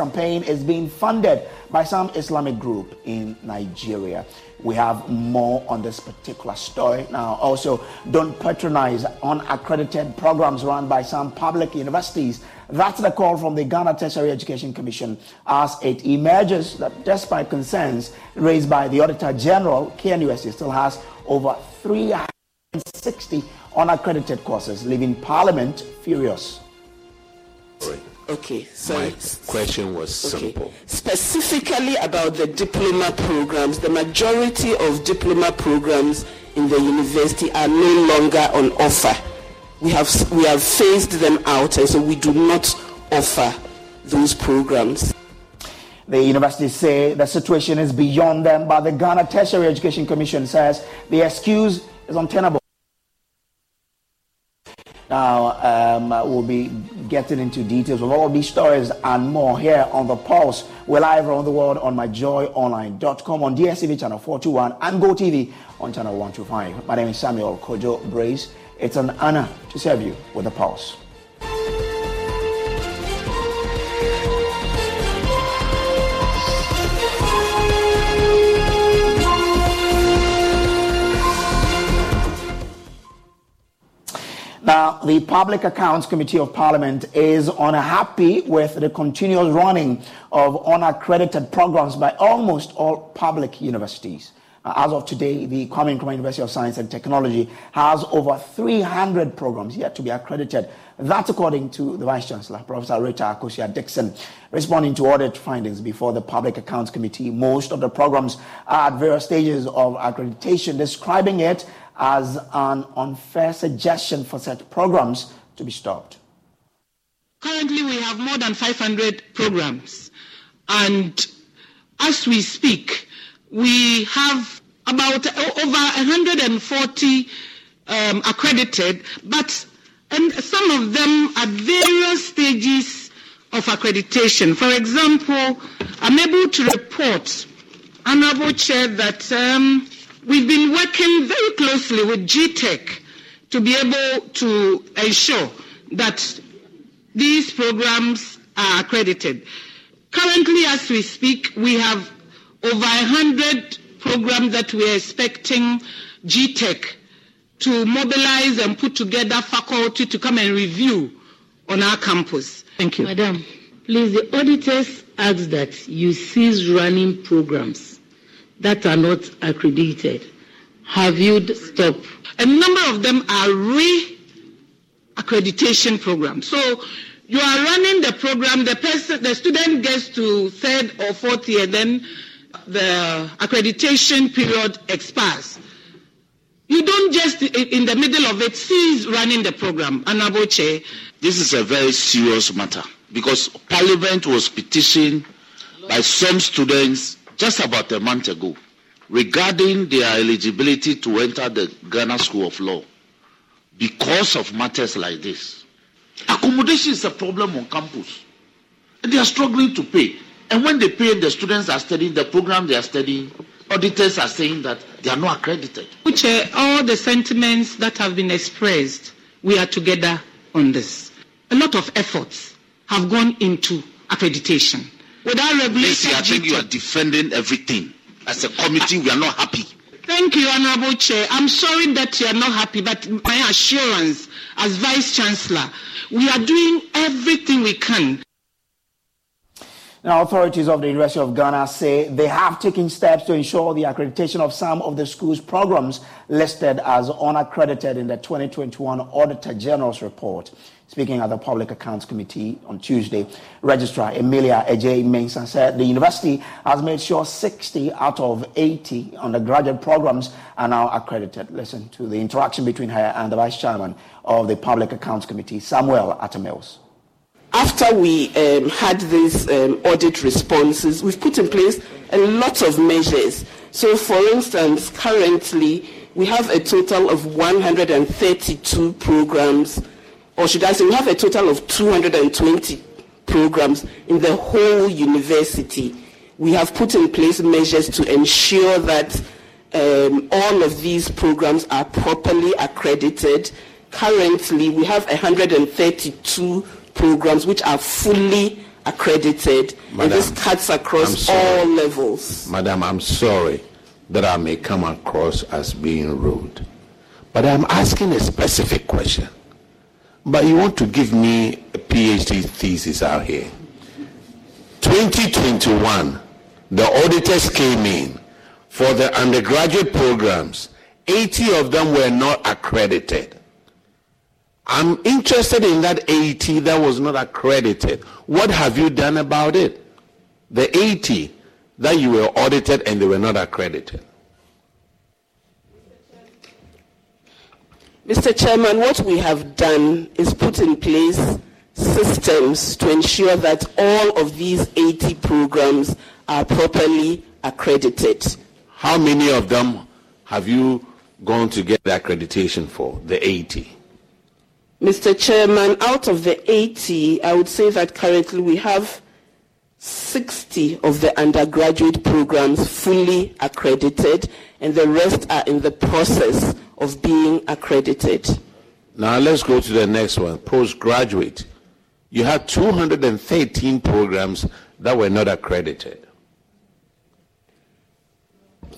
Campaign is being funded by some Islamic group in Nigeria. We have more on this particular story. Now, also, don't patronize unaccredited programs run by some public universities. That's the call from the Ghana Tertiary Education Commission as it emerges that despite concerns raised by the Auditor General, KNUST still has over 360 unaccredited courses, leaving Parliament furious. Okay, so My question was okay. simple. Specifically about the diploma programs, the majority of diploma programs in the university are no longer on offer. We have we have phased them out, and so we do not offer those programs. The universities say the situation is beyond them, but the Ghana Tertiary Education Commission says the excuse is untenable. Now, um, we'll be getting into details of all these stories and more here on The Pulse. We're live around the world on myjoyonline.com, on DSTV channel 421, and GoTV on channel 125. My name is Samuel Kojo Brace. It's an honor to serve you with The Pulse. The Public Accounts Committee of Parliament is unhappy with the continuous running of unaccredited programs by almost all public universities. Uh, as of today, the Kwame Nkrumah University of Science and Technology has over 300 programs yet to be accredited. That's according to the Vice Chancellor, Professor Rita Akosua Dickson, responding to audit findings before the Public Accounts Committee. Most of the programs are at various stages of accreditation, describing it as an unfair suggestion for such programs to be stopped. Currently, we have more than 500 programs. And as we speak, we have about over 140 um, accredited, but and some of them at various stages of accreditation. For example, I'm able to report, Honorable Chair, that um, we've been working very closely with GTEC to be able to ensure that these programs are accredited. Currently, as we speak, we have over 100 programs that we are expecting GTEC to mobilize and put together faculty to come and review on our campus. Thank you. Madam, please, the auditors ask that you cease running programs that are not accredited. Have you stopped? A number of them are re-accreditation programs. So you are running the program, the person, the student gets to third or fourth year, then the accreditation period expires. You don't just, in the middle of it, cease running the program. Chair, This is a very serious matter because Parliament was petitioned by some students just about a month ago regarding their eligibility to enter the Ghana School of Law because of matters like this. Accommodation is a problem on campus. And they are struggling to pay. And when they pay, the students are studying the program they are studying. Auditors are saying that they are not accredited. Chair, uh, all the sentiments that have been expressed, we are together on this. A lot of efforts have gone into accreditation. Without Lacey, regulation, I think you are defending everything. As a committee, we are not happy. Thank you, Honorable Chair. I'm sorry that you are not happy, but my assurance as Vice Chancellor, we are doing everything we can Now, authorities of the University of Ghana say they have taken steps to ensure the accreditation of some of the school's programs listed as unaccredited in the 2021 Auditor General's report. Speaking at the Public Accounts Committee on Tuesday, Registrar Emilia Agyei Mensah said the university has made sure 60 out of 80 undergraduate programs are now accredited. Listen to the interaction between her and the Vice Chairman of the Public Accounts Committee, Samuel Atta Mills after we um, had these um, audit responses, we've put in place a lot of measures. So, for instance, currently we have a total of 132 programs, or should I say, we have a total of 220 programs in the whole university. We have put in place measures to ensure that um, all of these programs are properly accredited. Currently, we have 132 programs which are fully accredited, Madam, and this cuts across all levels. Madam, I'm sorry that I may come across as being rude, but I'm asking a specific question. But you want to give me a PhD thesis out here. 2021, the auditors came in for the undergraduate programs. 80 of them were not accredited. I'm interested in that 80 that was not accredited. What have you done about it? The 80 that you were audited and they were not accredited. Mr. Chairman, what we have done is put in place systems to ensure that all of these 80 programs are properly accredited. How many of them have you gone to get the accreditation for, the 80? Mr. Chairman, out of the 80, I would say that currently we have 60 of the undergraduate programs fully accredited, and the rest are in the process of being accredited. Now let's go to the next one postgraduate. You had 213 programs that were not accredited.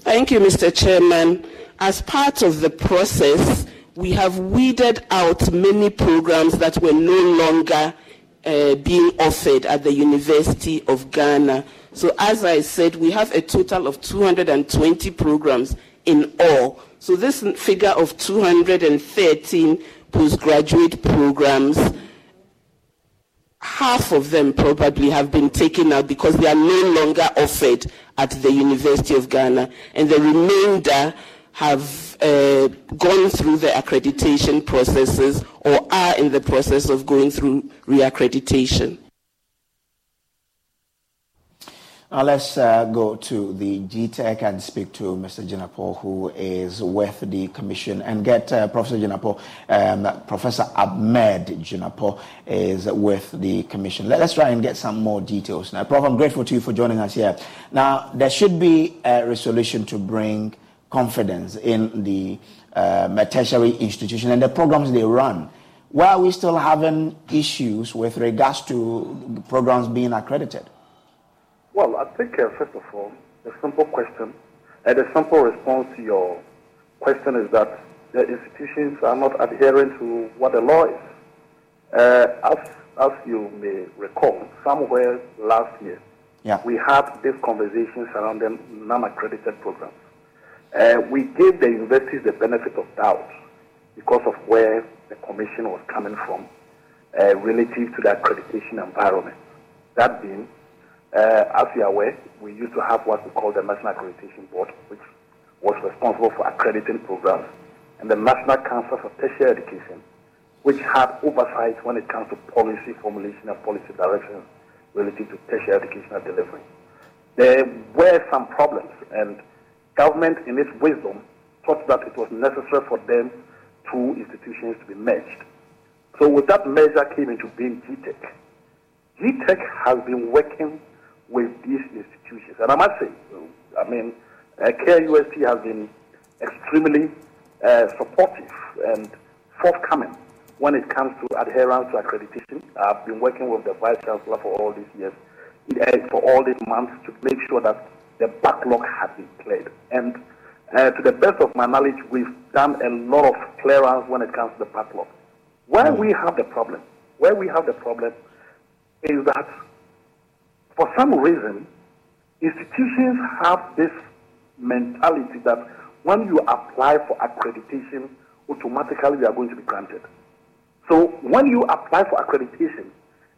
Thank you, Mr. Chairman. As part of the process, we have weeded out many programs that were no longer uh, being offered at the University of Ghana. So, as I said, we have a total of 220 programs in all. So, this figure of 213 postgraduate programs, half of them probably have been taken out because they are no longer offered at the University of Ghana, and the remainder have uh, gone through the accreditation processes or are in the process of going through reaccreditation. Now let's uh, go to the GTEC and speak to Mr. Jinapor, who is with the commission, and get uh, Professor Jinapor. Um, Professor Ahmed Jinapor is with the commission. Let, us try and get some more details. Now, Prof, I'm grateful to you for joining us here. Now, there should be a resolution to bring confidence in the uh, tertiary institution and the programs they run. Why are we still having issues with regards to programs being accredited? Well, I think, uh, first of all, the simple question and the simple response to your question is that the institutions are not adhering to what the law is. Uh, as, as you may recall, somewhere last year, yeah. we had this conversation surrounding non-accredited programs. Uh, we gave the universities the benefit of doubt because of where the commission was coming from uh, relative to the accreditation environment. That being, uh, as you are aware, we used to have what we call the National Accreditation Board, which was responsible for accrediting programs, and the National Council for Tertiary Education, which had oversight when it comes to policy formulation and policy direction relative to tertiary educational delivery. There were some problems, and government, in its wisdom, thought that it was necessary for them two institutions to be merged. So with that measure came into being GTEC. GTEC has been working with these institutions. And I must say, I mean, uh, KNUST has been extremely uh, supportive and forthcoming when it comes to adherence to accreditation. I've been working with the Vice Chancellor for all these years, uh, for all these months to make sure that the backlog has been cleared. And uh, to the best of my knowledge, we've done a lot of clearance when it comes to the backlog. Where mm. we have the problem, where we have the problem is that for for some reason, institutions have this mentality that when you apply for accreditation, automatically you are going to be granted. So when you apply for accreditation,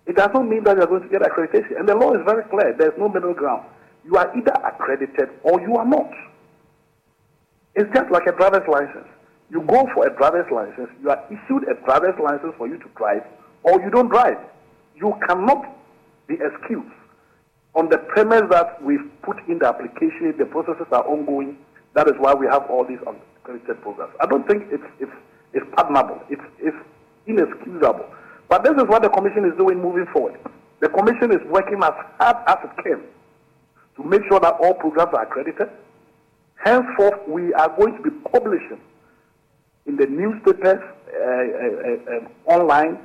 it does not mean that you are going to get accreditation. And the law is very clear. There's no middle ground. You are either accredited or you are not. It's just like a driver's license. You go for a driver's license, you are issued a driver's license for you to drive, or you don't drive. You cannot be excused on the premise that we've put in the application, the processes are ongoing. That is why we have all these accredited programs. I don't think it's, it's, it's pardonable. It's, it's inexcusable. But this is what the Commission is doing moving forward. The Commission is working as hard as it can to make sure that all programs are accredited. Henceforth, we are going to be publishing in the newspapers, uh, uh, uh, online,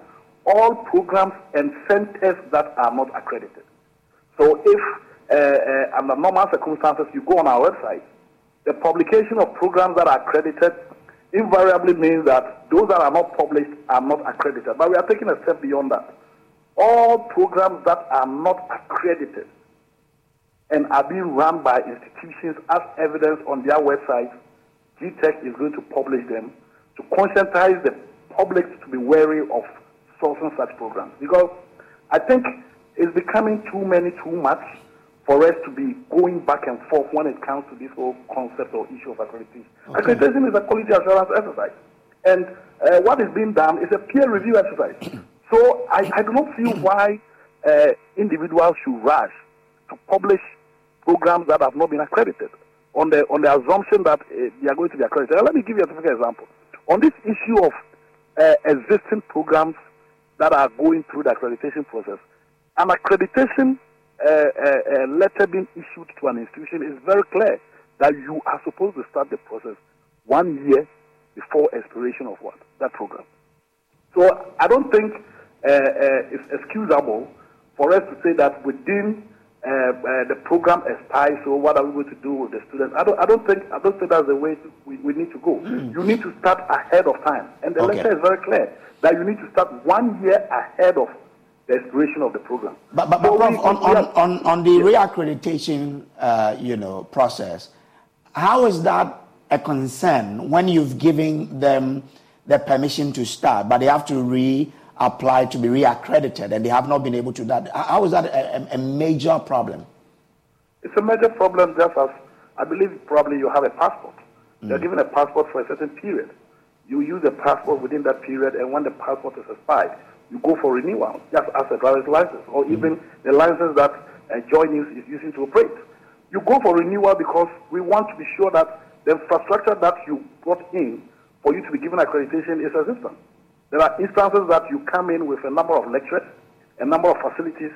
all programs and centers that are not accredited. So if uh, uh, under normal circumstances you go on our website, the publication of programs that are accredited invariably means that those that are not published are not accredited. But we are taking a step beyond that. All programs that are not accredited and are being run by institutions as evidence on their website, GTEC is going to publish them to conscientize the public to be wary of sourcing such programs. Because I think it's becoming too many, too much for us to be going back and forth when it comes to this whole concept or issue of accreditation. Okay. Accreditation is a quality assurance exercise. And uh, what is being done is a peer review exercise. so I, I do not see why uh, individuals should rush to publish programs that have not been accredited on the, on the assumption that uh, they are going to be accredited. Now, let me give you a specific example. On this issue of uh, existing programs that are going through the accreditation process, an accreditation uh, letter being issued to an institution is very clear that you are supposed to start the process one year before expiration of what that program. So I don't think it's excusable for us to say that within uh, the program expires, so what are we going to do with the students? I don't, I don't think I don't think that's the way to, we, we need to go. Mm. You need to start ahead of time, and the okay. letter is very clear that you need to start one year ahead of the expiration of the program. But, but, but on, on, on, on, the reaccreditation, uh, you know, process, how is that a concern when you've given them the permission to start, but they have to reapply to be reaccredited, and they have not been able to do that? How is that a, a major problem? It's a major problem just as I believe probably you have a passport. Mm. You're given a passport for a certain period. You use the passport within that period, and when the passport is expired, you go for renewal, just as a driver's license, or mm-hmm. even the license that uh, Joy News is using to operate. You go for renewal because we want to be sure that the infrastructure that you brought in for you to be given accreditation is existent. There are instances that you come in with a number of lectures, a number of facilities,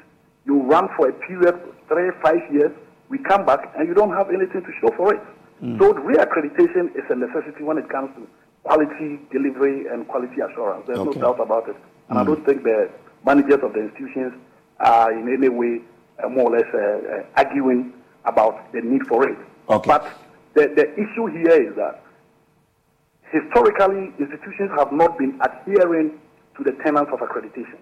you run for a period, three, five years, we come back and you don't have anything to show for it. Mm. So reaccreditation is a necessity when it comes to quality delivery and quality assurance. There's okay. no doubt about it. And mm. I don't think the managers of the institutions are in any way uh, more or less uh, uh, arguing about the need for it. Okay. But the, the issue here is that historically institutions have not been adhering to the tenets of accreditation.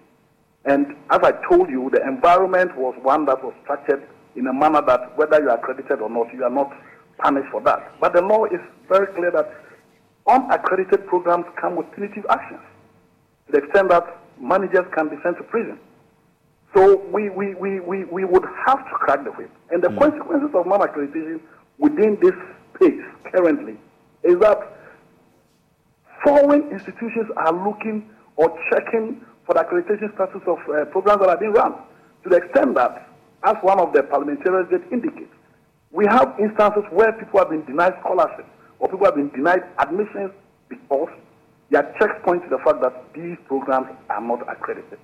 And as I told you, the environment was one that was structured in a manner that whether you are accredited or not, you are not punished for that. But the law is very clear that unaccredited programs come with punitive actions to the extent that managers can be sent to prison. So we, we, we, we, we would have to crack the whip. And the mm. consequences of non-accreditation within this space currently is that foreign institutions are looking or checking for the accreditation status of uh, programs that are being run to the extent that, as one of the parliamentarians did indicate, we have instances where people have been denied scholarships or people have been denied admissions because their checks point to the fact that these programs are not accredited.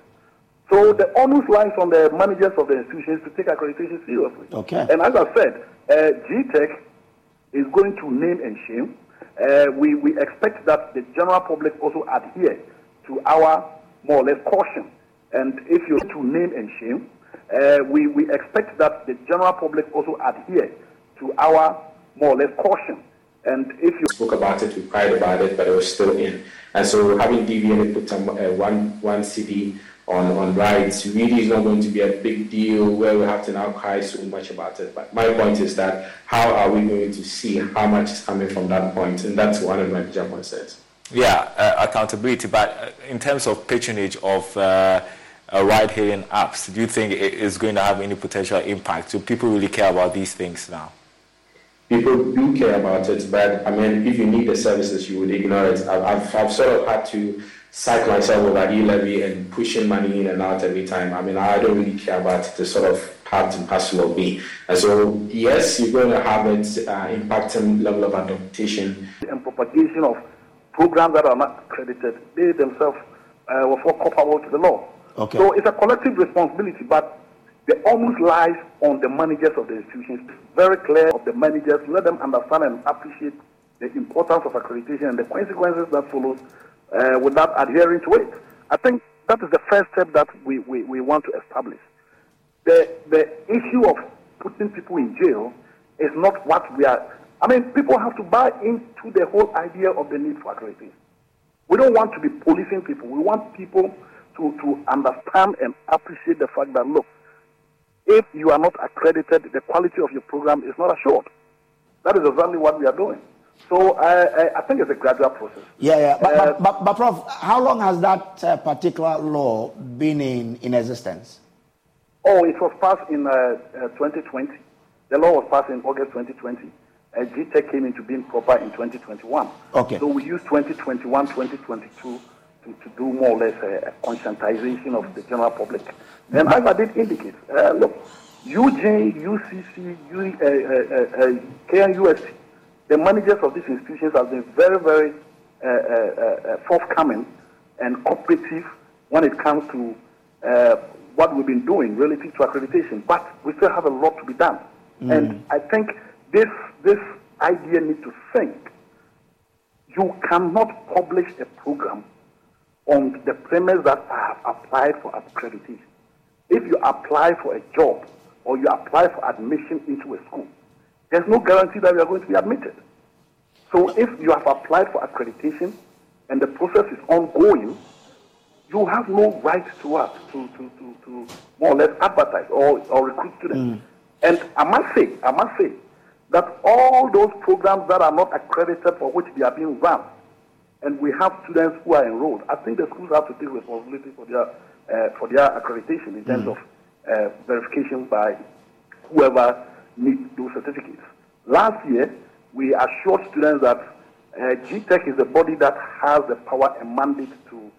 So the onus lies on the managers of the institutions to take accreditation seriously. Okay. And as I said, uh, GTEC is going to name and shame. Uh, we, we expect that the general public also adhere to our more or less caution. And if you to name and shame, uh, we, we expect that the general public also adhere to our more or less caution. And if you spoke about it, we cried about it, but it was still in. And so having DVLA put some, uh, one, one cedi on, on rights really is not going to be a big deal where we have to now cry so much about it. But my point is that how are we going to see how much is coming from that point? And that's one of my major concerns. Yeah, uh, accountability. But uh, in terms of patronage of uh, uh, ride-hailing apps, do you think it is going to have any potential impact? Do people really care about these things now? People do care about it, but I mean, if you need the services, you would ignore it. I've, I've sort of had to psych myself over e-levy and pushing money in and out every time. I mean, I don't really care about the sort of part and parcel of me. And so, yes, you're going to have it uh, impacting level of adaptation. And propagation of programs that are not accredited, they themselves uh, were for culpable to the law. Okay. So it's a collective responsibility, but it almost lies on the managers of the institutions. It's very clear of the managers, let them understand and appreciate the importance of accreditation and the consequences that follows uh, without adhering to it. I think that is the first step that we, we, we want to establish. The, the issue of putting people in jail is not what we are. I mean, people have to buy into the whole idea of the need for accreditation. We don't want to be policing people. We want people to, to understand and appreciate the fact that, look, if you are not accredited, the quality of your program is not assured. That is exactly what we are doing. So I, I, think it's a gradual process. Yeah, yeah. But, uh, but, but, but, Prof, how long has that uh, particular law been in, in existence? Oh, it was passed in uh, 2020. Uh, the law was passed in August 2020. Uh, GTEC came into being proper in 2021. Okay. So we used 2021, 2022 to, to do more or less a, a conscientization of the general public. And as I did indicate, uh, look, UG, UCC, U, uh, uh, uh, KNUST, the managers of these institutions have been very, very uh, uh, uh, forthcoming and cooperative when it comes to uh, what we've been doing relative to accreditation. But we still have a lot to be done. Mm. And I think this, this idea needs to think. You cannot publish a program on the premise that I have applied for accreditation. If you apply for a job or you apply for admission into a school, there's no guarantee that you are going to be admitted. So if you have applied for accreditation and the process is ongoing, you have no right to? To, to, to, to more or less advertise or, or recruit students. Mm. And I must say, I must say that all those programs that are not accredited for which they are being run, and we have students who are enrolled, I think the schools have to take responsibility for their, uh, for their accreditation in terms mm. of uh, verification by whoever needs those certificates. Last year, we assured students that uh, GTEC is a body that has the power and mandate to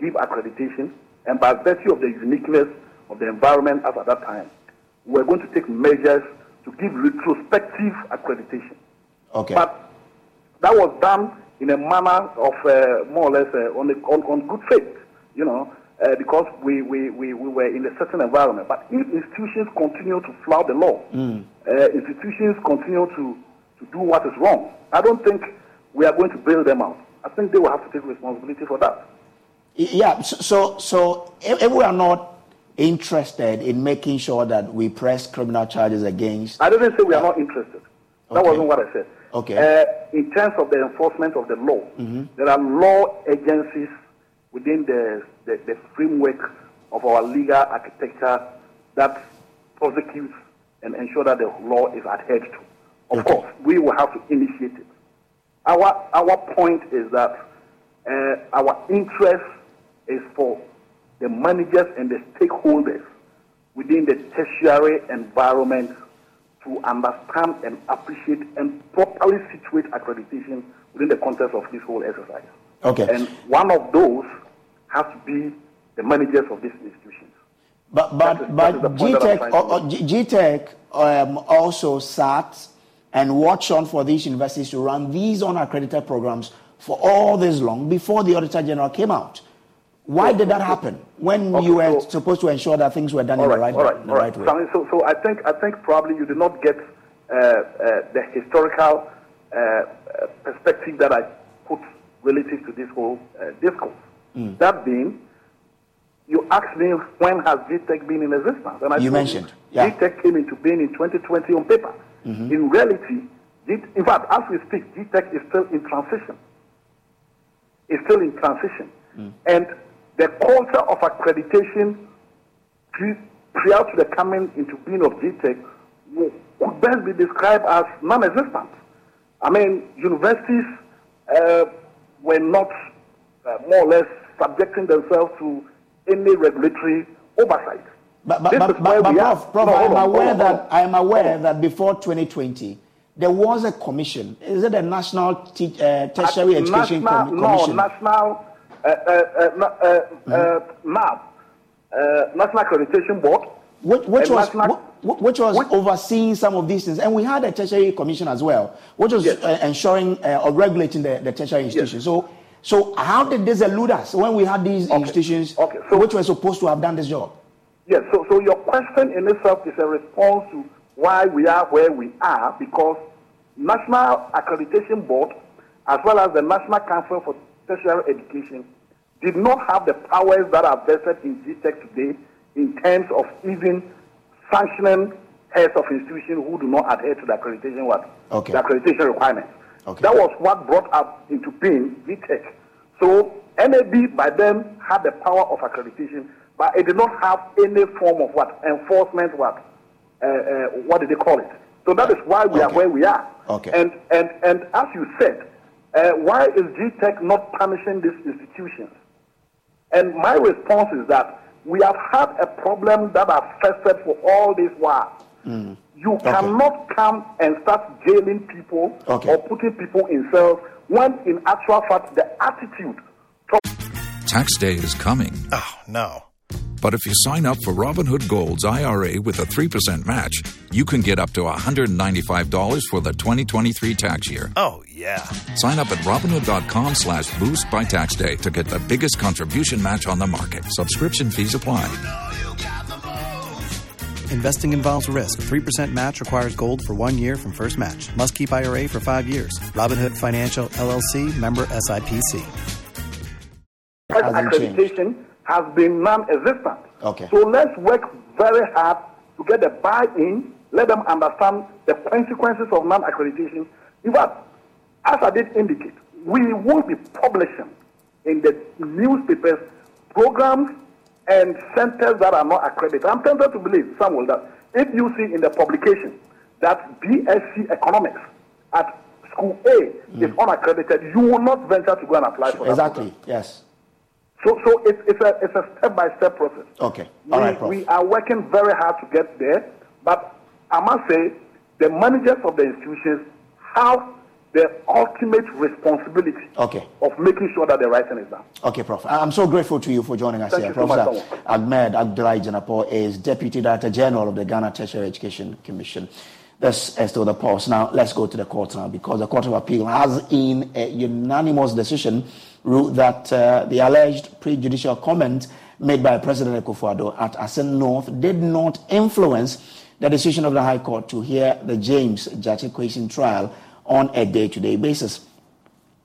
give accreditation, and by virtue of the uniqueness of the environment as at that time, we're going to take measures to give retrospective accreditation. Okay. But that was done in a manner of uh, more or less uh, on, on, on, good faith, you know, uh, because we, we, we, we were in a certain environment. But if institutions continue to flout the law, mm. Uh, institutions continue to, to do what is wrong, I don't think we are going to bail them out. I think they will have to take responsibility for that. Yeah, so, so if, if we are not interested in making sure that we press criminal charges against. I didn't say we are not interested. That Okay. wasn't what I said. Okay. Uh, in terms of the enforcement of the law, Mm-hmm. there are law agencies within the, the, the framework of our legal architecture that prosecutes and ensure that the law is adhered to. Of Okay. course, we will have to initiate it. Our, our point is that uh, our interest is for the managers and the stakeholders within the tertiary environment to understand and appreciate and properly situate accreditation within the context of this whole exercise. Okay. And one of those has to be the managers of these institutions. But but but that is the point that I'm GTEC trying or, or G- GTEC um, also sat and watched on for these universities to run these unaccredited programs for all this long before the Auditor General came out. Why did that happen when Okay, you were so- supposed to ensure that things were done in right, the right, all right, the all right right. way? So, so, so I think I think probably you did not get uh, uh, the historical uh, uh, perspective that I put relative to this whole uh, discourse. Mm. That being, you asked me when has GTEC been in existence, and I You mentioned, yeah. GTEC came into being in 2020 on paper. Mhm. In reality, G- in fact, as we speak, GTEC is still in transition. It's still in transition, and the culture of accreditation prior to the coming into being of GTEC could best be described as non-existent. I mean, universities uh, were not uh, more or less subjecting themselves to any regulatory oversight. But, but, but, but, but Prof, Prof no, I am aware that I am aware that before 2020 there was a commission. Is it a national te- uh, tertiary At education national, com- commission? No, national uh, uh, uh mm-hmm. NAB, National Accreditation Board. Which, which was national, which was which, overseeing some of these things, and we had a tertiary commission as well, which was yes. ensuring or regulating the, the tertiary institutions. Yes. So so how did this elude us when we had these okay. institutions okay. So, which were supposed to have done this job? Yes, so, so your question in itself is a response to why we are where we are because National Accreditation Board as well as the National Council for Tertiary Education did not have the powers that are vested in GTEC today in terms of even sanctioning heads of institutions who do not adhere to the accreditation what? Okay. The accreditation requirements. Okay. That was what brought up into being GTEC. So NAB by then had the power of accreditation but it did not have any form of what enforcement. What uh, uh, what did they call it? So that is why we okay. are where we are. Okay. And and and as you said, uh, why is GTEC not punishing these institutions? And my response is that we have had a problem that has festered for all this while. Mm. You okay. cannot come and start jailing people okay. or putting people in cells when, in actual fact, the attitude. Tax day is coming. Oh no! But if you sign up for Robinhood Gold's IRA with a 3% match, you can get up to $195 for the 2023 tax year. Oh, yeah. Sign up at Robinhood.com slash boost by tax day to get the biggest contribution match on the market. Subscription fees apply. Investing involves risk. 3% match requires gold for one year from first match. Must keep IRA for five years. Robinhood Financial LLC member SIPC. Accreditation has been non-existent. Okay. So let's work very hard to get the buy-in, let them understand the consequences of non-accreditation. In fact, as I did indicate, we won't be publishing in the newspapers programs and centers that are not accredited. I'm tempted to believe, Samuel, that if you see in the publication that BSc Economics at School A mm. is unaccredited, you will not venture to go and apply for exactly. that. Exactly, yes. So, so it's, it's a it's a step by step process. Okay. All we, right, we are working very hard to get there, but I must say the managers of the institutions have the ultimate responsibility okay. of making sure that the right thing is done. Okay, Prof. I'm so grateful to you for joining us Thank here. Professor so Ahmed Abdullahi Jinapor is Deputy Director General of the Ghana Tertiary Education Commission. That's as to the pause. Now, let's go to the court now because the Court of Appeal has, in a unanimous decision, ruled that uh, the alleged prejudicial comment made by President Akufo-Addo at Assin North did not influence the decision of the High Court to hear the James Gyakye trial on a day-to-day basis.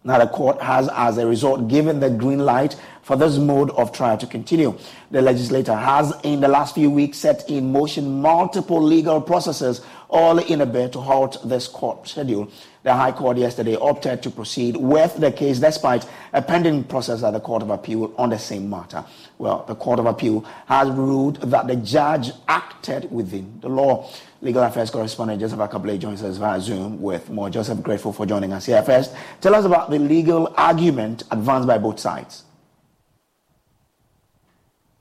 Now, the court has, as a result, given the green light for this mode of trial to continue. The legislator has, in the last few weeks, set in motion multiple legal processes, all in a bid to halt this court schedule. The High Court yesterday opted to proceed with the case despite a pending process at the Court of Appeal on the same matter. Well, the Court of Appeal has ruled that the judge acted within the law. Legal Affairs correspondent Joseph Ackah-Blay joins us via Zoom with more. Joseph, grateful for joining us here. First, tell us about the legal argument advanced by both sides.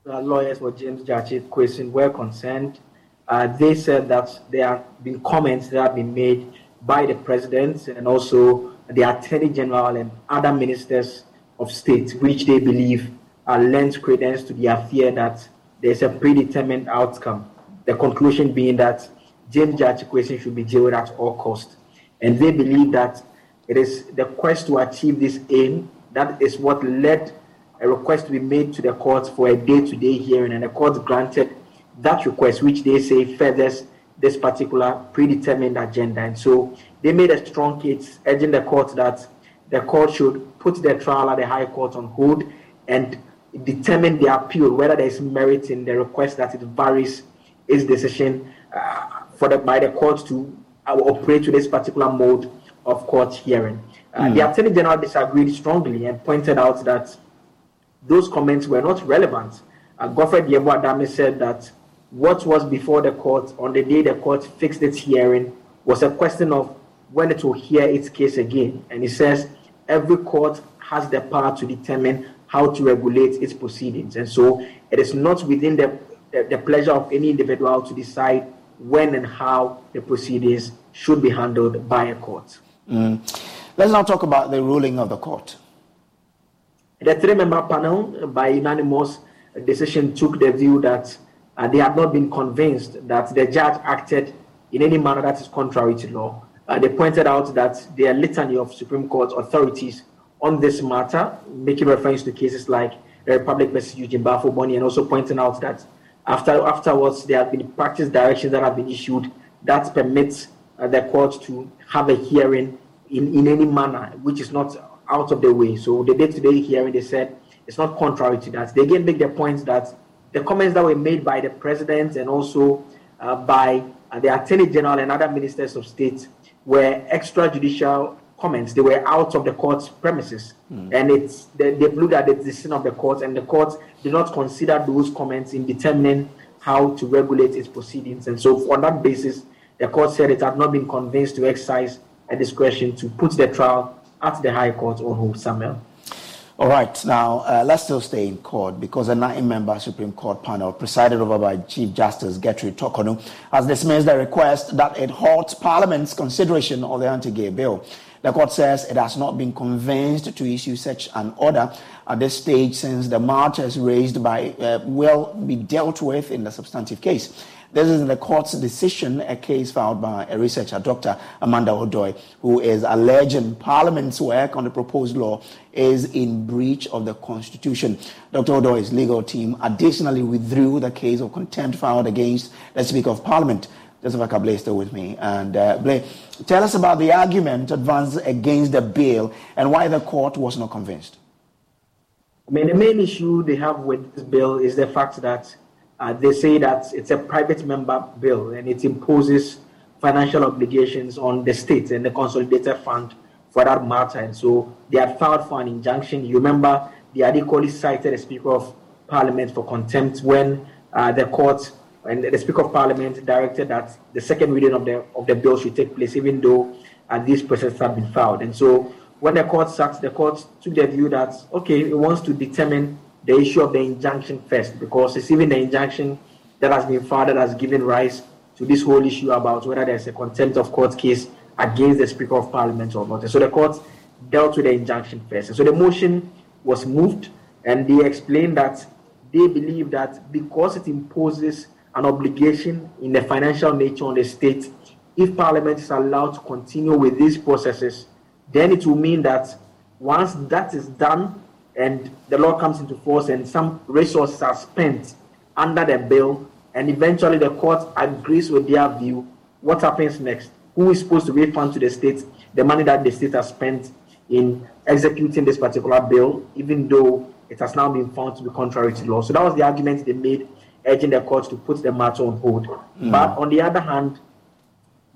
The lawyers for James Gyakye's Quayson were concerned. Uh, they said that there have been comments that have been made by the president and also the attorney general and other ministers of state, which they believe uh, lends credence to the fear that there's a predetermined outcome. The conclusion being that James Gyakye Quayson should be jailed at all costs. And they believe that it is the quest to achieve this aim that is what led a request to be made to the court for a day-to-day hearing, and the court granted that request, which they say furthers this particular predetermined agenda. And so they made a strong case, urging the court that the court should put the trial at the High Court on hold and determine the appeal, whether there is merit in the request that it varies its decision uh, for the, by the court to uh, operate to this particular mode of court hearing. Uh, mm. The Attorney General disagreed strongly and pointed out that those comments were not relevant. Uh, Godfred Yeboah Dame said that what was before the court on the day the court fixed its hearing was a question of when it will hear its case again. And he says every court has the power to determine how to regulate its proceedings. And so it is not within the, the, the pleasure of any individual to decide when and how the proceedings should be handled by a court. Mm. Let's now talk about the ruling of the court. The three member panel, by unanimous decision, took the view that uh, they had not been convinced that the judge acted in any manner that is contrary to law. Uh, they pointed out that there are litany of Supreme Court authorities on this matter, making reference to cases like the Republic versus Eugene Baffoe-Bonnie, and also pointing out that after afterwards there have been practice directions that have been issued that permits uh, the court to have a hearing in, in any manner which is not out of the way. So the day-to-day hearing, they said it's not contrary to that. They again make the point that the comments that were made by the president and also uh, by uh, the attorney general and other ministers of state were extrajudicial comments. They were out of the court's premises, mm. and it's they, they looked at the decision of the court, and the court did not consider those comments in determining how to regulate its proceedings. And so, on that basis, the court said it had not been convinced to exercise a discretion to put the trial at the High Court on hold, Samuel. All right, now uh, let's still stay in court because a nine member Supreme Court panel, presided over by Chief Justice Gertrude Torkornoo, has dismissed the request that it halts Parliament's consideration of the anti gay bill. The court says it has not been convinced to issue such an order at this stage since the matters raised by uh, will be dealt with in the substantive case. This is the court's decision, a case filed by a researcher, Dr. Amanda Odoi, who is alleging Parliament's work on the proposed law is in breach of the Constitution. Dr. Odoi's legal team additionally withdrew the case of contempt filed against the Speaker of Parliament. Joseph Ackah-Blay still with me. And uh, Blay, tell us about the argument advanced against the bill and why the court was not convinced. I mean, the main issue they have with this bill is the fact that uh, they say that it's a private member bill and it imposes financial obligations on the state and the consolidated fund for that matter. And so they had filed for an injunction. You remember they had equally cited the Speaker of Parliament for contempt when uh, the court and the Speaker of Parliament directed that the second reading of the of the bill should take place, even though uh, these processes have been filed. And so when the court sat, the court took the view that okay, it wants to determine the issue of the injunction first, because it's even the injunction that has been filed that has given rise to this whole issue about whether there's a contempt of court case against the Speaker of Parliament or not. so the court dealt with the injunction first. And so the motion was moved, and they explained that they believe that because it imposes an obligation in the financial nature on the state, if Parliament is allowed to continue with these processes, then it will mean that once that is done, and the law comes into force and some resources are spent under the bill and eventually the court agrees with their view, what happens next? Who is supposed to refund to the state the money that the state has spent in executing this particular bill, even though it has now been found to be contrary to law? So that was the argument they made, urging the court to put the matter on hold. Mm. But on the other hand,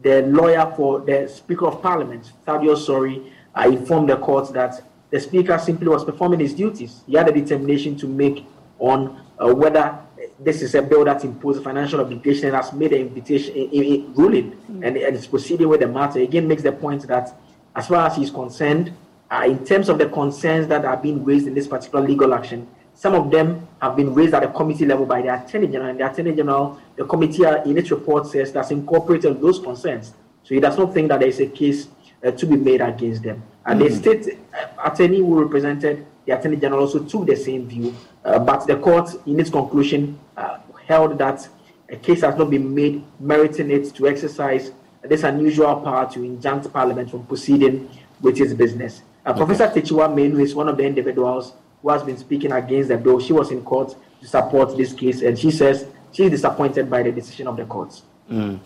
the lawyer for the Speaker of Parliament, Thaddeus Sory, uh, informed the court that the speaker simply was performing his duties. He had a determination to make on uh, whether this is a bill that imposes financial obligation and has made an invitation a, a, a ruling mm-hmm. and, and is proceeding with the matter. Again, makes the point that as far as he's concerned, uh, in terms of the concerns that are being raised in this particular legal action, some of them have been raised at the committee level by the Attorney General, and the Attorney General, the committee in its report says that's incorporated those concerns. So he does not think that there is a case uh, to be made against them. And mm-hmm. the state uh, attorney who represented the attorney general also took the same view, uh, but the court, in its conclusion, uh, held that a case has not been made meriting it to exercise this unusual power to injunct Parliament from proceeding with its business. Uh, okay. Professor Takyiwaa Manuh is one of the individuals who has been speaking against the bill. She was in court to support this case, and she says she is disappointed by the decision of the courts. Mm.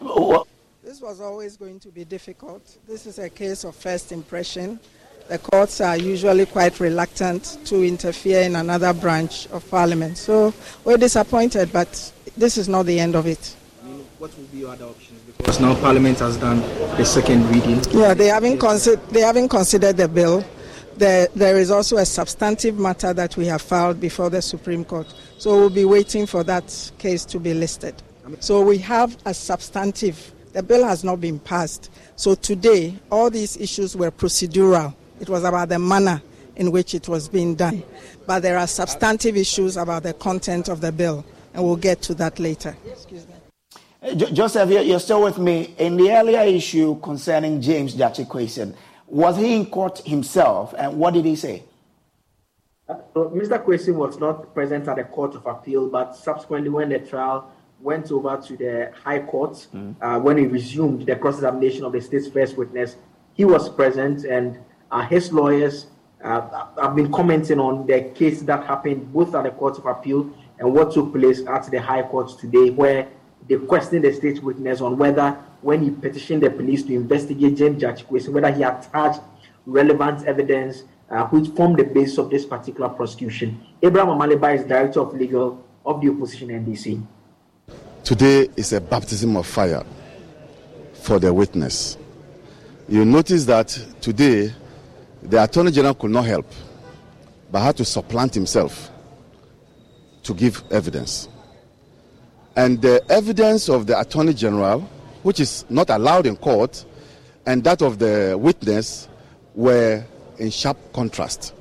Well, this was always going to be difficult. This is a case of first impression. The courts are usually quite reluctant to interfere in another branch of parliament. So we're disappointed, but this is not the end of it. what will be your other options? Because now Parliament has done the second reading. Yeah, they haven't, consi- they haven't considered the bill. There, there is also a substantive matter that we have filed before the Supreme Court. So we'll be waiting for that case to be listed. So we have a substantive. The bill has not been passed. So today, all these issues were procedural. It was about the manner in which it was being done. But there are substantive issues about the content of the bill, and we'll get to that later. Excuse me. Joseph, you're still with me. In the earlier issue concerning James Gyakye Quayson, was he in court himself, and what did he say? Uh, Mr. Quayson was not present at the Court of Appeal, but subsequently, when the trial went over to the High Court, mm. uh, when he resumed the cross examination of the state's first witness, he was present, and uh, his lawyers uh, have been commenting on the case that happened both at the Court of Appeal and what took place at the High Court today, where they questioned the state's witness on whether when he petitioned the police to investigate James Quayson, whether he attached relevant evidence uh, which formed the basis of this particular prosecution. Abraham Amaliba is Director of Legal of the opposition NDC. Today is a baptism of fire for the witness. You notice that today the Attorney General could not help but had to supplant himself to give evidence. And the evidence of the Attorney General which is not allowed in court, and that of the witness were in sharp contrast.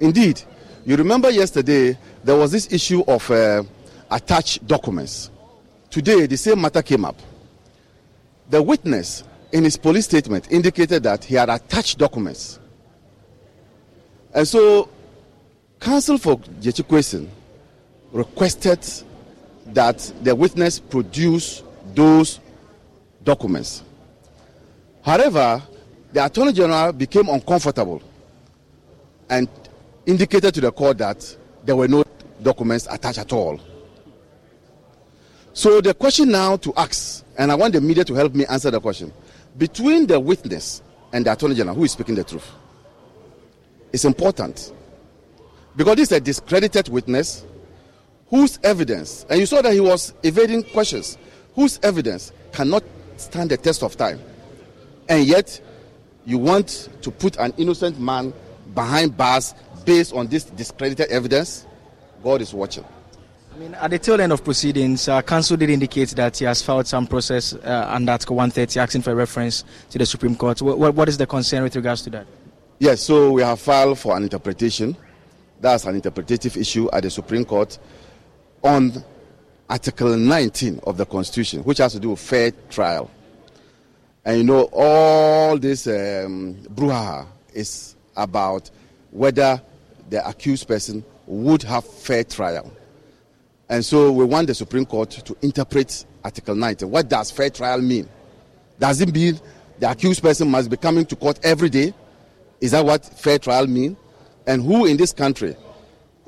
Indeed, you remember yesterday there was this issue of uh, attached documents. Today, the same matter came up. The witness, in his police statement, indicated that he had attached documents. And so, counsel for Quayson requested that the witness produce those documents. However, the Attorney General became uncomfortable and indicated to the court that there were no documents attached at all. So the question now to ask, and I want the media to help me answer the question, between the witness and the Attorney General, who is speaking the truth? It's important. Because this is a discredited witness whose evidence, and you saw that he was evading questions, whose evidence cannot stand the test of time. And yet, you want to put an innocent man behind bars based on this discredited evidence? God is watching. I mean, at the tail end of proceedings, uh, counsel did indicate that he has filed some process uh, under Article 130 asking for a reference to the Supreme Court. What, what is the concern with regards to that? Yes, so we have filed for an interpretation. That's an interpretative issue at the Supreme Court on Article 19 of the Constitution, which has to do with fair trial. And you know, all this um, brouhaha is about whether the accused person would have fair trial. And so we want the Supreme Court to interpret Article 19. What does fair trial mean? Does it mean the accused person must be coming to court every day? Is that what fair trial mean? And who in this country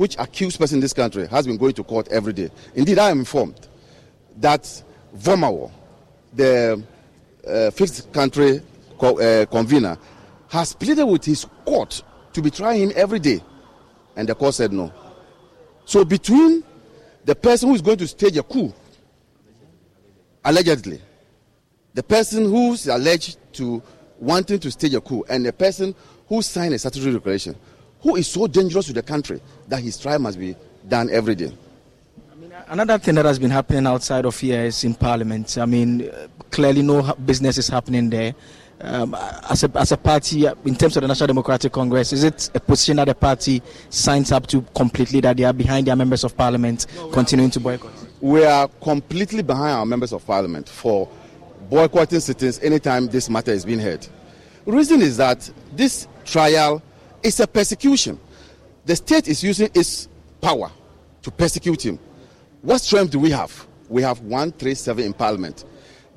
which accused person in this country has been going to court every day. Indeed, I am informed that Vormawor, the uh, fifth country co- uh, convener, has pleaded with his court to be trying him every day. And the court said no. So between the person who is going to stage a coup, allegedly, the person who's alleged to wanting to stage a coup, and the person who signed a statutory declaration, who is so dangerous to the country that his trial must be done every day. Another thing that has been happening outside of here is in Parliament. I mean, uh, clearly no business is happening there. Um, as, a, as a party, uh, in terms of the National Democratic Congress, is it a position that the party signs up to completely that they are behind their members of Parliament continuing to boycott? We are completely behind our members of Parliament for boycotting sittings anytime this matter is being heard. The reason is that this trial it's a persecution. The state is using its power to persecute him. What strength do we have? We have 137 in parliament.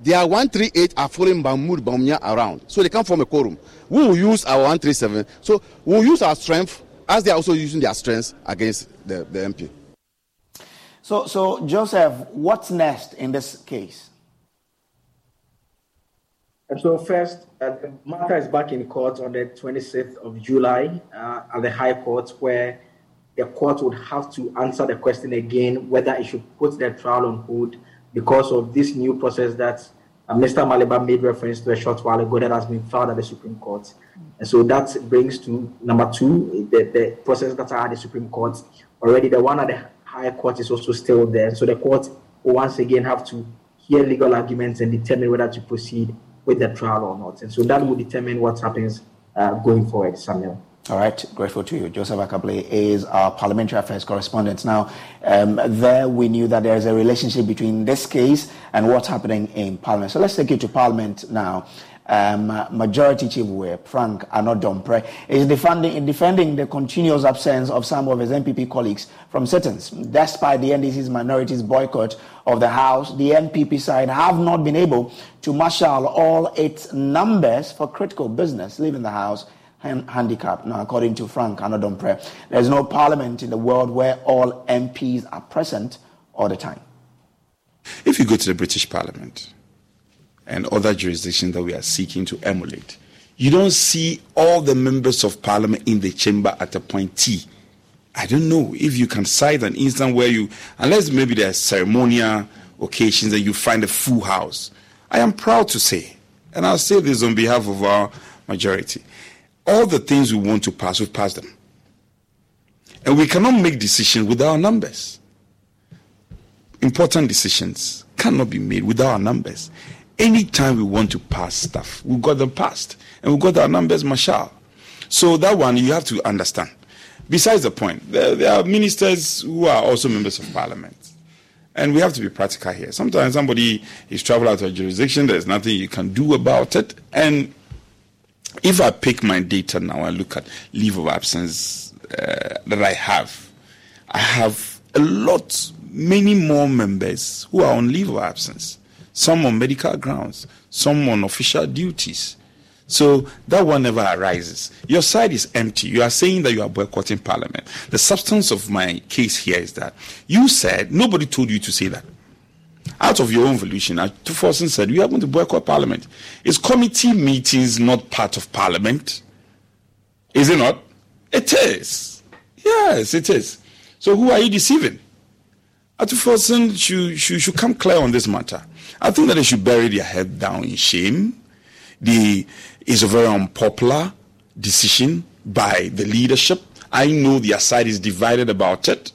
There are 138 are following Mahmoud Bawumia around. So they come from a quorum. We will use our 137. So we'll use our strength as they are also using their strength against the, the MP. So, so, Joseph, what's next in this case? And so, first, uh, the matter is back in court on the 26th of July uh, at the High Court, where the court would have to answer the question again whether it should put the trial on hold because of this new process that uh, Mr. Maliba made reference to a short while ago that has been filed at the Supreme Court. And so that brings to number two, the, the process that are at the Supreme Court. Already the one at the higher court is also still there. So the court will once again have to hear legal arguments and determine whether to proceed with the trial or not. And so that will determine what happens uh, going forward, Samuel. All right, grateful to you. Joseph Ackah-Blay is our parliamentary affairs correspondent. Now, um, there we knew that there is a relationship between this case and what's happening in Parliament. So let's take it to Parliament now. Um, Majority Chief Whip Frank Annoh-Dompreh is defending, defending the continuous absence of some of his NPP colleagues from sittings. Despite the NDC's minorities boycott of the House, the NPP side have not been able to marshal all its numbers for critical business leaving the House handicap. Now, according to Frank Annoh-Dompreh, there's no parliament in the world where all MPs are present all the time. If you go to the British Parliament and other jurisdictions that we are seeking to emulate, you don't see all the members of parliament in the chamber at a point T. I don't know if you can cite an instance where you, unless maybe there are ceremonial occasions that you find a full house. I am proud to say, and I'll say this on behalf of our majority, all the things we want to pass, we've passed them. And we cannot make decisions without numbers. Important decisions cannot be made without our numbers. Anytime we want to pass stuff, we've got them passed. And we've got our numbers marshal. So that one you have to understand. Besides the point, there, there are ministers who are also members of parliament. And we have to be practical here. Sometimes somebody is traveled out of jurisdiction, there's nothing you can do about it. And if I pick my data now and look at leave of absence uh, that I have, I have a lot, many more members who are on leave of absence. Some on medical grounds, some on official duties. So that one never arises. Your side is empty. You are saying that you are boycotting parliament. The substance of my case here is that you said nobody told you to say that out of your own volition, uh, Tuforson said, we are going to boycott parliament. Is committee meetings not part of parliament? Is it not? It is. Yes, it is. So who are you deceiving? Ato Forson should, should, should come clear on this matter. I think that they should bury their head down in shame. The is a very unpopular decision by the leadership. I know their side is divided about it.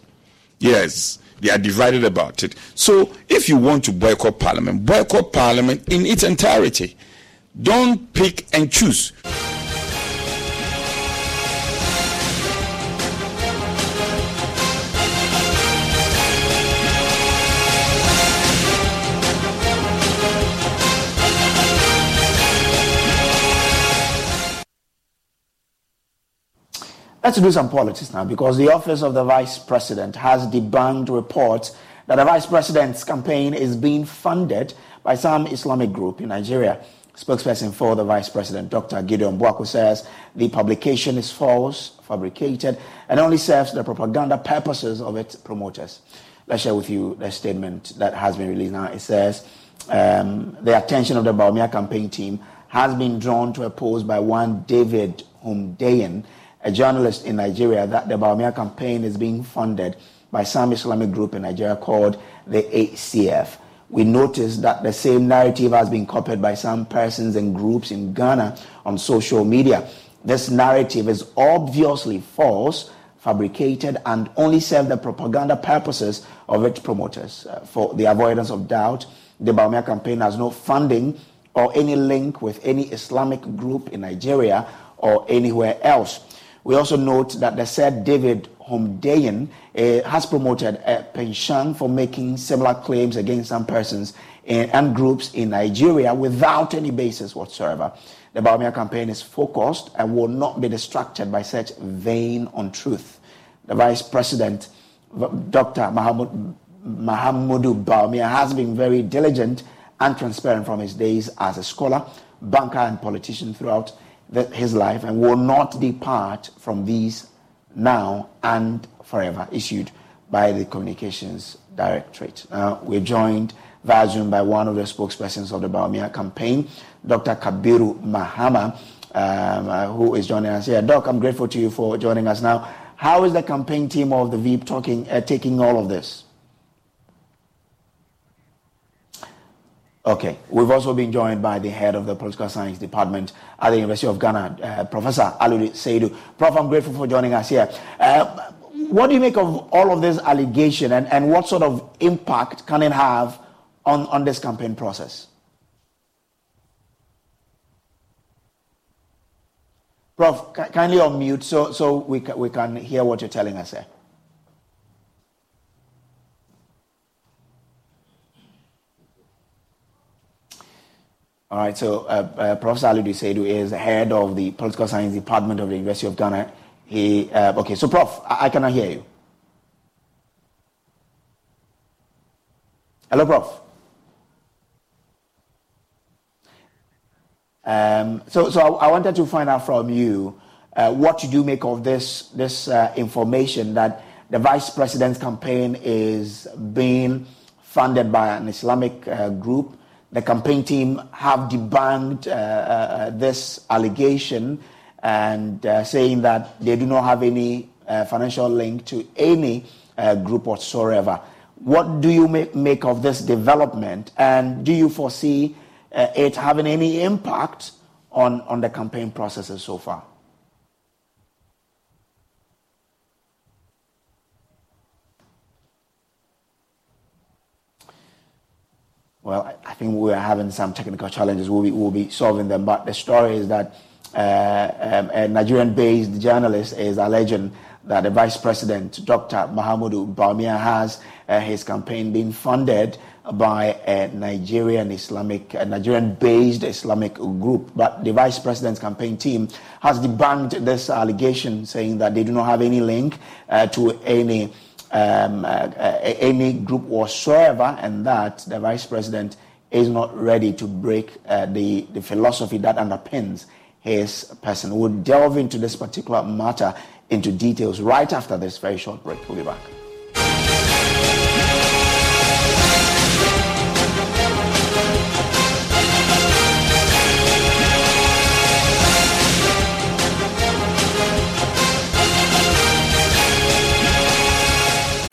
Yes. They are divided about it. So if you want to boycott parliament, boycott parliament in its entirety. Don't pick and choose. Let's do some politics now because the office of the vice president has debunked reports that the vice president's campaign is being funded by some Islamic group in Nigeria. Spokesperson for the vice president, Dr. Gideon Boako, says the publication is false, fabricated, and only serves the propaganda purposes of its promoters. Let's share with you the statement that has been released now. It says um, the attention of the Bawumia campaign team has been drawn to a post by one David Hundeyin a journalist in Nigeria, that the Bawumia campaign is being funded by some Islamic group in Nigeria called the ACF. We noticed that the same narrative has been copied by some persons and groups in Ghana on social media. This narrative is obviously false, fabricated, and only serves the propaganda purposes of its promoters. Uh, for the avoidance of doubt, the Bawumia campaign has no funding or any link with any Islamic group in Nigeria or anywhere else. We also note that the said David Hundeyin uh, has promoted uh, Penshang for making similar claims against some persons in, and groups in Nigeria without any basis whatsoever. The Bawumia campaign is focused and will not be distracted by such vain untruth. The Vice President, Dr. Mahamud, Mahamudu Bawumia, has been very diligent and transparent from his days as a scholar, banker, and politician throughout his life and will not depart from these now and forever, issued by the Communications Directorate. Now, we're joined via Zoom by one of the spokespersons of the Bawumia campaign, Dr. Kabiru Mahama, um, uh, who is joining us here. Doc, I'm grateful to you for joining us now. How is the campaign team of the VEEP talking, uh, taking all of this? Okay. We've also been joined by the head of the political science department at the University of Ghana, uh, Professor Alidu Seidu. Prof, I'm grateful for joining us here. Uh, what do you make of all of this allegation and, and what sort of impact can it have on, on this campaign process? Prof, kindly unmute so, so we, ca- we can hear what you're telling us here. All right, so uh, uh, Professor Ali Seidu is head of the political science department of the University of Ghana. He, uh, okay, so Prof, I, I cannot hear you. Hello, Prof. Um, so, so I, I, wanted to find out from you uh, what you do make of this this uh, information that the vice president's campaign is being funded by an Islamic uh, group the campaign team have debunked uh, uh, this allegation and uh, saying that they do not have any uh, financial link to any uh, group whatsoever. What do you make, make, of this development, and do you foresee uh, it having any impact on, on the campaign processes so far? Well, I, think we're having some technical challenges. We'll be, we'll be solving them. But the story is that uh, um, a Nigerian based journalist is alleging that the vice president, Dr. Mahamudu Bawumia, has uh, his campaign being funded by a Nigerian Islamic, Nigerian based Islamic group. But the vice president's campaign team has debunked this allegation, saying that they do not have any link uh, to any um, uh, uh, any group whatsoever, and that the vice president is not ready to break uh, the, the philosophy that underpins his person. We'll delve into this particular matter into details right after this very short break. We'll be back.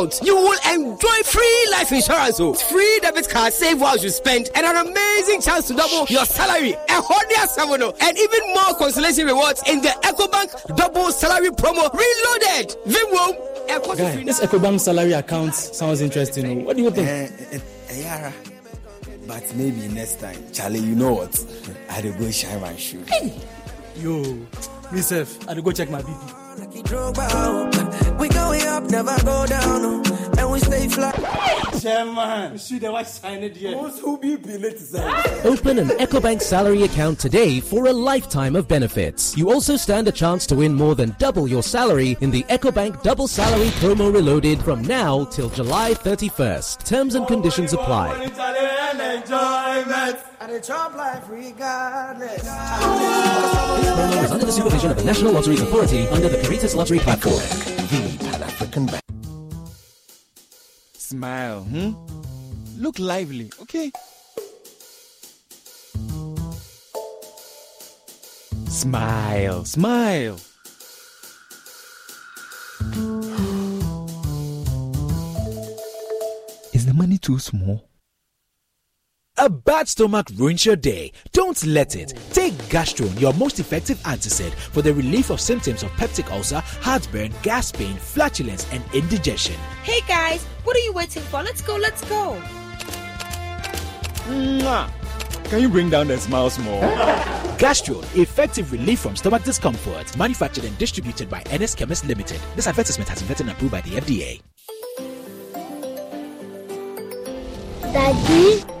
Account, you will enjoy free life insurance, oh, free debit card, save while you spend, and an amazing chance to double your salary. And even more consolation rewards in the EcoBank double salary promo reloaded. Vimwo. Guy, this EcoBank salary account sounds interesting. Oh. What do you think? Uh, uh, yeah, but maybe next time, Charlie. You know what? I'll go shine my shoe. Hey. Yo, myself, I'll go check my BP. We going up, never go down, oh, and we stay fly. Chairman, see the white sign it here. Open an EcoBank salary account today for a lifetime of benefits. You also stand a chance to win more than double your salary in the EcoBank Double Salary Promo Reloaded from now till July 31st. Terms and conditions apply. This promo is under the supervision of the National Lottery Authority under the Caritas Lottery platform. The Pan African Bank. Smile, hmm? Look lively, okay? Smile, smile. Is the money too small? A bad stomach ruins your day. Don't let it. Take Gastron, your most effective antacid for the relief of symptoms of peptic ulcer, heartburn, gas pain, flatulence, and indigestion. Hey guys, what are you waiting for? Let's go, let's go. Mwah. Can you bring down the smile small? Gastron, effective relief from stomach discomfort. Manufactured and distributed by Ernest Chemist Limited. This advertisement has been vetted and approved by the FDA. Daddy,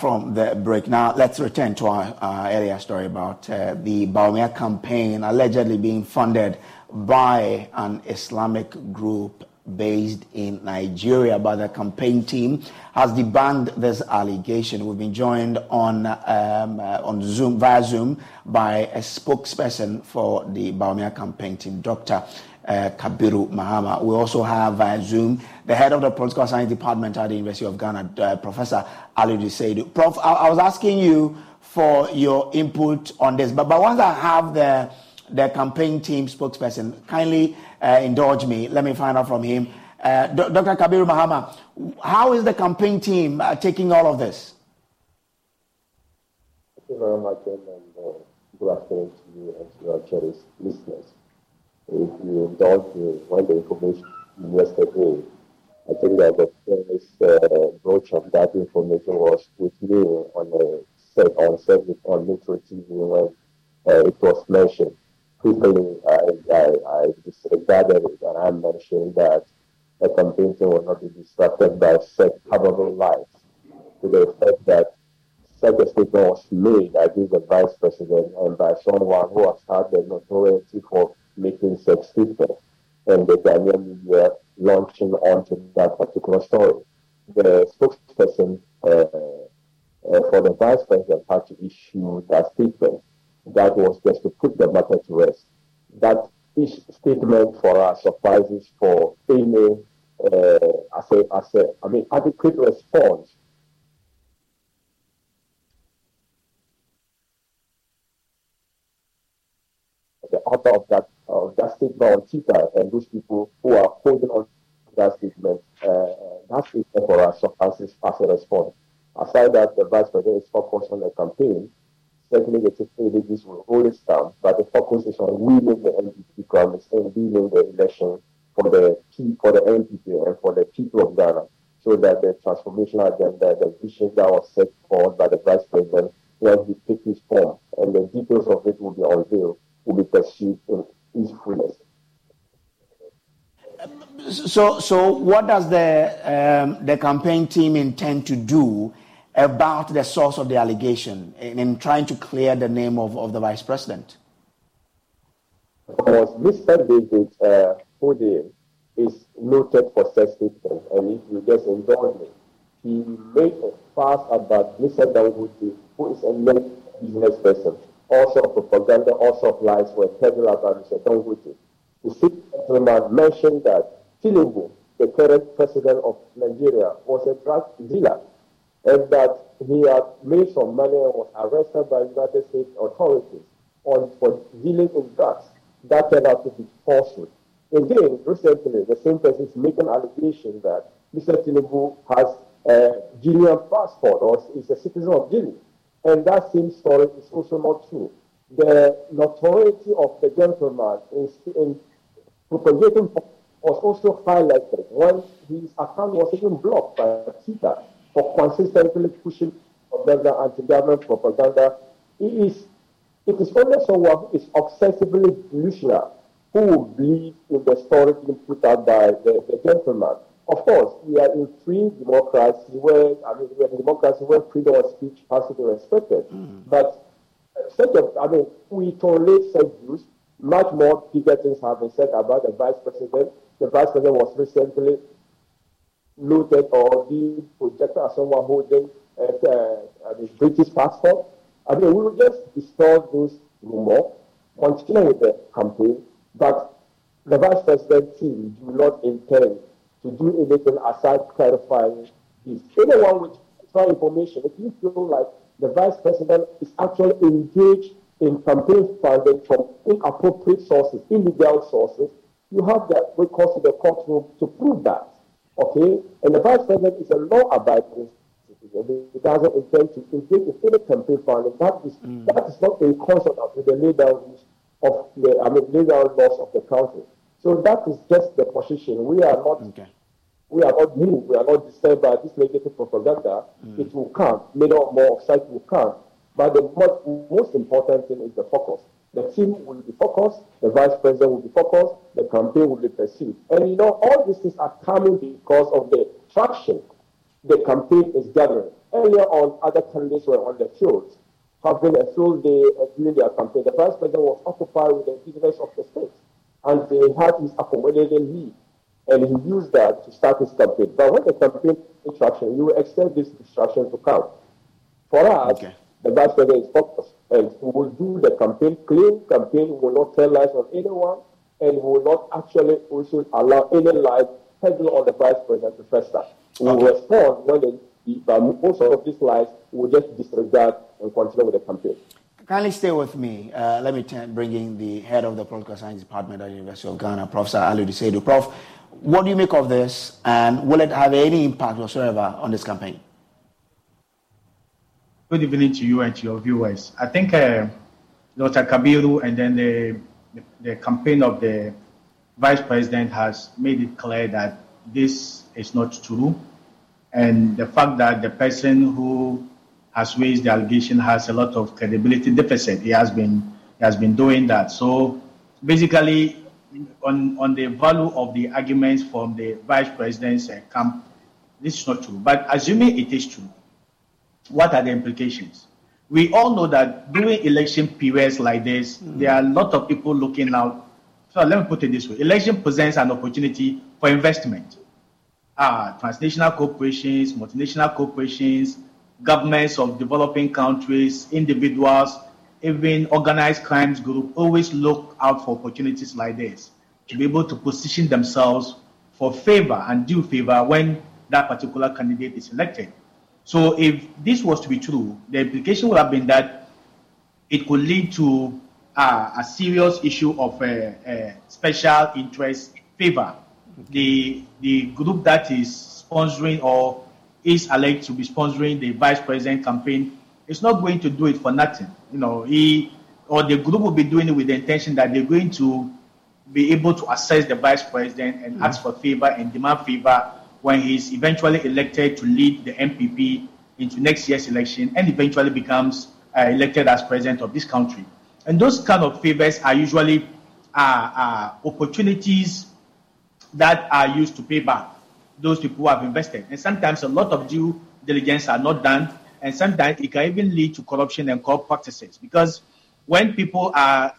from the break. Now, let's return to our uh, earlier story about uh, the Bawumia campaign allegedly being funded by an Islamic group based in Nigeria. But the campaign team has debunked this allegation. We've been joined on um, uh, on Zoom via Zoom by a spokesperson for the Bawumia campaign team, Dr. Uh, Kabiru Mahama. We also have via Zoom the head of the political science department at the University of Ghana, uh, Professor Ali Seidu. Prof, I, I was asking you for your input on this, but, but once I have the the campaign team spokesperson, kindly uh, indulge me. Let me find out from him. Uh, Dr. Kabiru Mahama, how is the campaign team uh, taking all of this? Thank you very much, and uh, good afternoon to you and to your cherished listeners. If you indulge me, when the information yesterday, I think that the first uh, broach of that information was with me on a set on service on Metro TV when uh, it was mentioned. Quickly, I, I, I disregarded it and I mentioned that the campaign team will not be distracted by such probable lies to the effect that such a statement was made against the vice president and by someone who has had the notoriety for making such statements and the Ghanaian media launching onto that particular story. The spokesperson uh, uh, for the vice president had to issue that statement. That was just to put the matter to rest. That each statement for us suffices for any, uh, as a, as mean, adequate response the author of that of that statement on Twitter and those people who are holding on to that statement, uh, that statement for us suffices as a response. Aside that, the vice president is focused on the campaign. Certainly, the chief ADGs will hold it down, but the focus is on winning the NPP promise and winning the election for the P, for the NPP and for the people of Ghana, so that the transformation agenda, the vision that was set forward by the vice president, when he takes his form, and the details of it will be unveiled will be pursued fullness. So, so what does the um, the campaign team intend to do about the source of the allegation in, in trying to clear the name of, of the vice president? Because Mr. David uh, is noted for such statements, and if you just indulge me, he made a fuss about Mr. Dangote, who is a business person, also propaganda, also of lies were peddled about Mr. Dangote. The sixth gentleman mentioned that Tinubu, the current president of Nigeria, was a drug dealer and that he had made some money and was arrested by United States authorities on for dealing in drugs. That turned out to be falsehood. Again, recently, the same person is making allegation that Mr. Tinubu has a Guinean passport or is a citizen of Guinea. And that same story is also not true. The notoriety of the gentleman in, in propagating was also highlighted when his account was even blocked by Twitter for consistently pushing propaganda, anti-government propaganda. It is, it is only someone who is obsessively delusional who will believe in the story being put out by the, the gentleman. Of course, we are in free democracy where, I mean, we are in democracy where freedom of speech has to be respected. But uh, such a, I mean, we tolerate such views. Much more bigger things have been said about the vice president. The vice president was recently noted or being projected as someone holding a uh, I mean, British passport. I mean, we will just distort those rumors, continue with the campaign, but the vice president team do not intend to do anything aside clarifying this. Anyone with extra information, if you feel like the vice president is actually engaged in campaign funding from inappropriate sources, illegal sources, you have the recourse to the courtroom to prove that. Okay? And the vice president is a law-abiding citizen. He doesn't intend to engage in any campaign funding. That is mm. that is not in consonance with the legal rules of the I mean legal laws of the country. So that is just the position. We are not we are not moved, we are not disturbed by this negative propaganda. It will come. Little more of sight will come. But the most, most important thing is the focus. The team will be focused, the vice president will be focused, the campaign will be pursued. And you know, all these things are coming because of the traction the campaign is gathering. Earlier on, other candidates were on the field, having a field day uh, during their campaign. The vice president was occupied with the business of the state, and they had his accommodating leave, and he used that to start his campaign. But when the campaign is traction, you will expect this distraction to come. For us, the vice president is focused, and we will do the campaign clean campaign. Will not tell lies on anyone, and will not actually also allow any lies heavily on the vice president to fester. We will respond when the, the, most of these lies will just disregard and continue with the campaign. Kindly stay with me. Uh, let me bring in the head of the political science department at the University of Ghana, Professor Alidu Seidu. Prof, what do you make of this, and will it have any impact whatsoever on this campaign? Good evening to you and to your viewers. I think uh, Dr. Kabiru and then the, the, the campaign of the vice president has made it clear that this is not true. And the fact that the person who has raised the allegation has a lot of credibility deficit, he has been, he has been doing that. So basically, on, on the value of the arguments from the vice president's uh, camp, this is not true. But assuming it is true, what are the implications? We all know that during election periods like this, there are a lot of people looking out. So let me put it this way election presents an opportunity for investment. Uh, transnational corporations, multinational corporations, governments of developing countries, individuals, even organized crimes group always look out for opportunities like this to be able to position themselves for favor and due favor when that particular candidate is elected. So if this was to be true, the implication would have been that it could lead to uh, a serious issue of uh, uh, special interest favor. The the group that is sponsoring or is alleged to be sponsoring the vice president campaign is not going to do it for nothing. You know, he or the group will be doing it with the intention that they're going to be able to assess the vice president and ask for favor and demand favor when he's eventually elected to lead the NPP into next year's election and eventually becomes uh, elected as president of this country. And those kind of favors are usually uh, uh, opportunities that are used to pay back those people who have invested. And sometimes a lot of due diligence are not done, and sometimes it can even lead to corruption and corrupt practices. Because when people are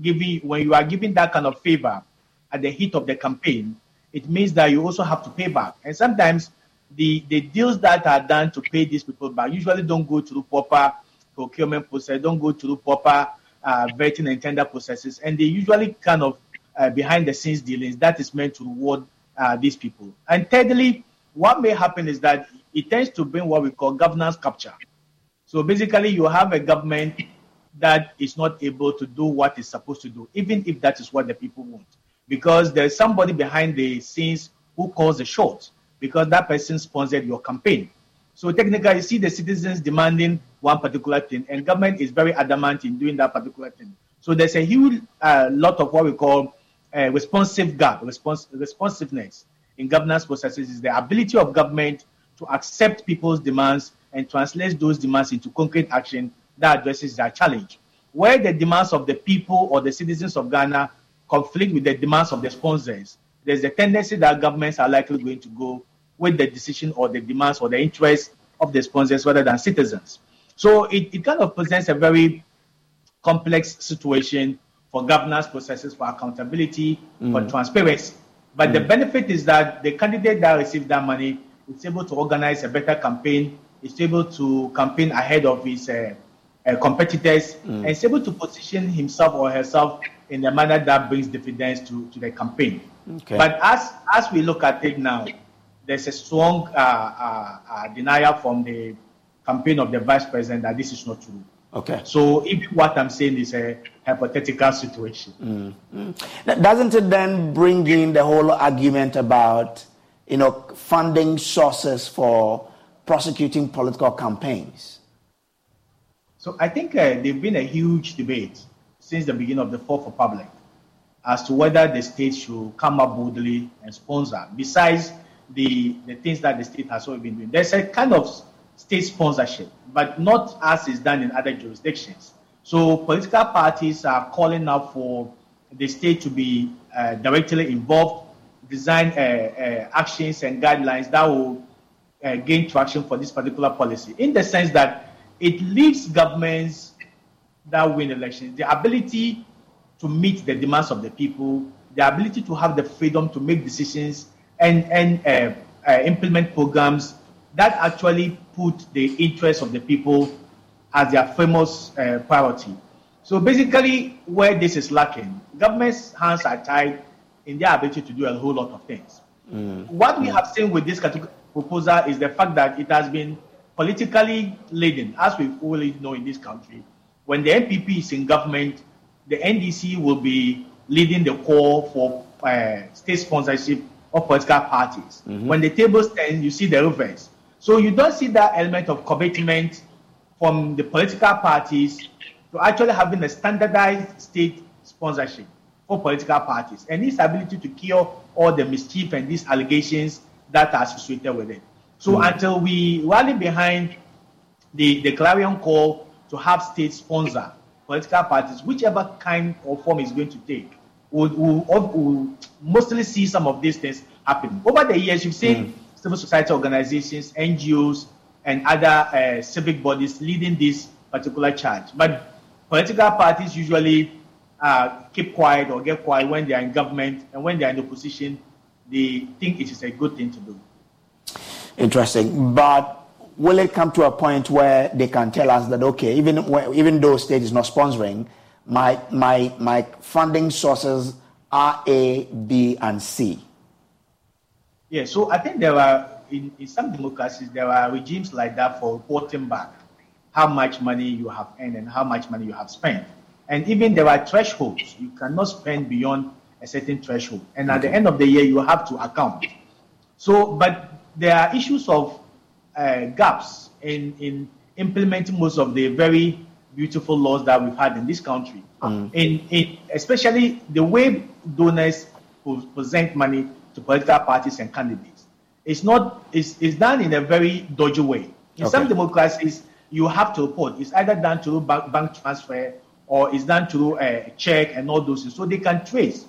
giving, when you are giving that kind of favor at the heat of the campaign, it means that you also have to pay back. And sometimes the, the deals that are done to pay these people back usually don't go through proper procurement process, don't go through proper uh, vetting and tender processes, and they usually kind of uh, behind the scenes dealings that is meant to reward uh, these people. And thirdly, what may happen is that it tends to bring what we call governance capture. So basically, you have a government that is not able to do what it's supposed to do, even if that is what the people want, because there's somebody behind the scenes who calls the shots. because that person sponsored your campaign. So technically, you see the citizens demanding one particular thing, and government is very adamant in doing that particular thing. So there's a huge uh, lot of what we call uh, responsive gap, respons- responsiveness in governance processes is the ability of government to accept people's demands and translate those demands into concrete action that addresses that challenge. Where the demands of the people or the citizens of Ghana conflict with the demands of the sponsors, there's a tendency that governments are likely going to go with the decision or the demands or the interests of the sponsors rather than citizens. So it, it kind of presents a very complex situation for governance processes, for accountability, mm. for transparency. But mm. the benefit is that the candidate that received that money is able to organize a better campaign, is able to campaign ahead of his uh, uh, competitors, mm. and is able to position himself or herself in a manner that brings dividends to, to the campaign. Okay. But as as we look at it now, there's a strong uh, uh, uh, denial from the campaign of the vice president that this is not true. Okay. So if what I'm saying is a hypothetical situation. Mm. Mm. Doesn't it then bring in the whole argument about you know funding sources for prosecuting political campaigns? So I think uh, there's been a huge debate since the beginning of the Fourth Republic as to whether the state should come up boldly and sponsor. Besides the, the things that the state has already been doing. There's a kind of state sponsorship, but not as is done in other jurisdictions. So political parties are calling out for the state to be uh, directly involved, design uh, uh, actions and guidelines that will uh, gain traction for this particular policy, in the sense that it leaves governments that win elections the ability to meet the demands of the people, the ability to have the freedom to make decisions and, and uh, uh, implement programs that actually put the interests of the people as their famous uh, priority. So basically, where this is lacking, government's hands are tied in their ability to do a whole lot of things. Mm. What we have seen with this proposal is the fact that it has been politically laden, as we fully know in this country. When the NPP is in government, the NDC will be leading the call for uh, state sponsorship of political parties. Mm-hmm. When the table stands, you see the reverse. So you don't see that element of commitment from the political parties to actually having a standardized state sponsorship for political parties and its ability to cure all the mischief and these allegations that are associated with it. So mm-hmm. until we rally behind the, the clarion call to have state sponsor political parties, whichever kind or form is going to take, will, will, will mostly see some of these things happening. Over the years, you've seen mm. civil society organizations, NGOs, and other uh, civic bodies leading this particular charge. But political parties usually uh, keep quiet or get quiet when they are in government, and when they are in opposition, they think it is a good thing to do. Interesting. But will it come to a point where they can tell us that, okay, even, even though state is not sponsoring, my, my, my funding sources are A, B, and C. Yeah, so I think there are, in, in some democracies, there are regimes like that for reporting back how much money you have earned and how much money you have spent. And even there are thresholds. You cannot spend beyond a certain threshold. And at the end of the year, you have to account. So, but there are issues of uh, gaps in, in implementing most of the very beautiful laws that we've had in this country. Mm. In, in, especially the way donors present money to political parties and candidates. It's not. It's, it's done in a very dodgy way. In okay. some democracies, you have to report. It's either done through bank, bank transfer or it's done through a check and all those things, so they can trace.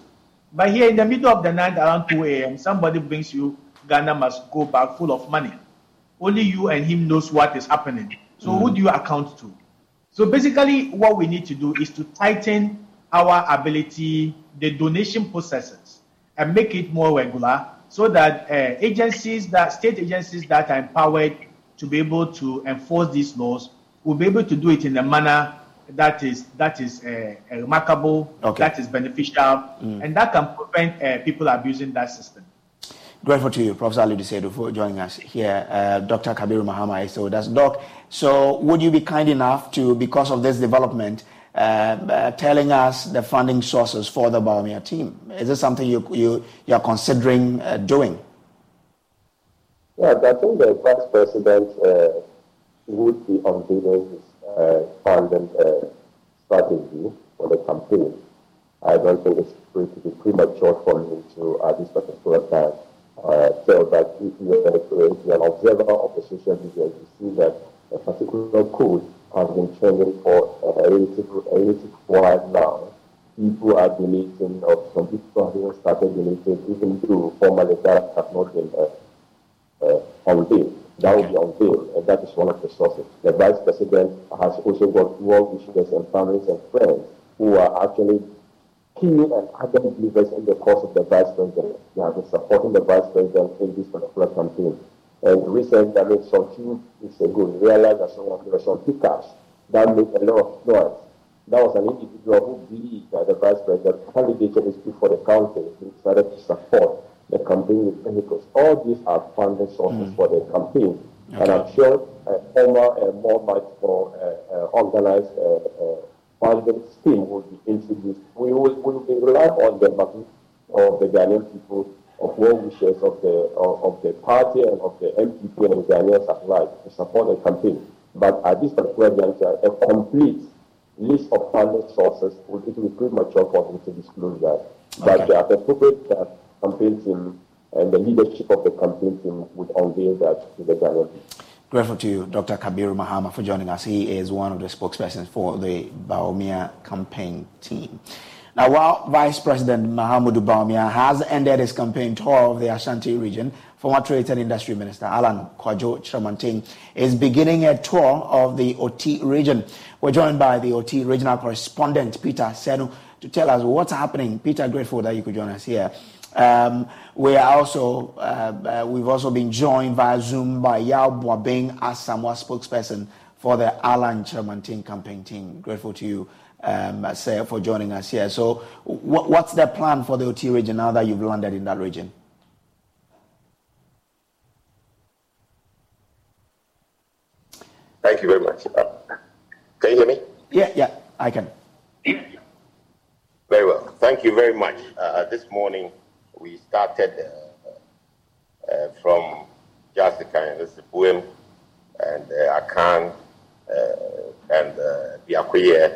But here in the middle of the night, around 2 a.m., somebody brings you Ghana must go back full of money. Only you and him knows what is happening. So mm. who do you account to? So basically, what we need to do is to tighten our ability, the donation processes, and make it more regular so that uh, agencies that state agencies that are empowered to be able to enforce these laws will be able to do it in a manner that is that is uh, remarkable, okay. that is beneficial, mm. and that can prevent uh, people abusing that system. Grateful to you, Professor Alidu Seidu, for joining us here. Uh, Dr. Kabiru Mahama so that's Doc. So, would you be kind enough to, because of this development, uh, uh, telling us the funding sources for the Bawumia team? Is this something you, you, you are considering uh, doing? Yeah, I think the vice president uh, would be unveiling his uh, funding uh, strategy for the campaign. I don't think it's going to be premature for me to, at this particular time, tell that if you are an observer of the social media, you see that a particular code has been trending for a relative, while now. People are donating, or some people have even started donating, even though formally that has not been uh, uh, unveiled. That will be unveiled, and that is one of the sources. The vice president has also got well wishers and families and friends who are actually keen and ardent believers in the cause of the vice president. They have been supporting the vice president in this particular. And recently, I mean, some few weeks ago, we realized that some of there were some pickups that made a lot of noise. That was an individual who believed that the vice president candidated is before the country. He decided to support the campaign with vehicles. All these are funding sources mm. for the campaign. Okay. And I'm sure a former, a more much more uh, uh, organized uh, funding scheme will be introduced. We will, we will be relying on the backing of the Ghanaian people, of well wishers of the of, the party and of the NPP and the Ghanaians at large to support the campaign. But at this particular juncture, a complete list of funding sources it will be premature for them to disclose that. But okay. the appropriate uh, campaign team and the leadership of the campaign team would unveil that to the Ghanaian Grateful to you, Dr. Kabiru Mahama, for joining us. He is one of the spokespersons for the Bawumia campaign team. Now, while Vice President Mahamudu Bawumia has ended his campaign tour of the Ashanti region, former Trade and Industry Minister Alan Kwadwo Kyerematen is beginning a tour of the Oti region. We're joined by the Oti regional correspondent, Peter Senu, to tell us what's happening. Peter, grateful that you could join us here. Um, we are also, uh, uh, we've also been joined via Zoom by Yao Buaben Asamoa spokesperson for the Alan Kyerematen campaign team. Grateful to you, um, sir, for joining us here. So, what's the plan for the Oti region now that you've landed in that region? Thank you very much. Uh, can you hear me? Yeah, yeah, I can. Very well. Thank you very much. Uh, this morning, we started uh, uh, from Jasikan and the poem and uh, Akan uh, and uh, Biakoye.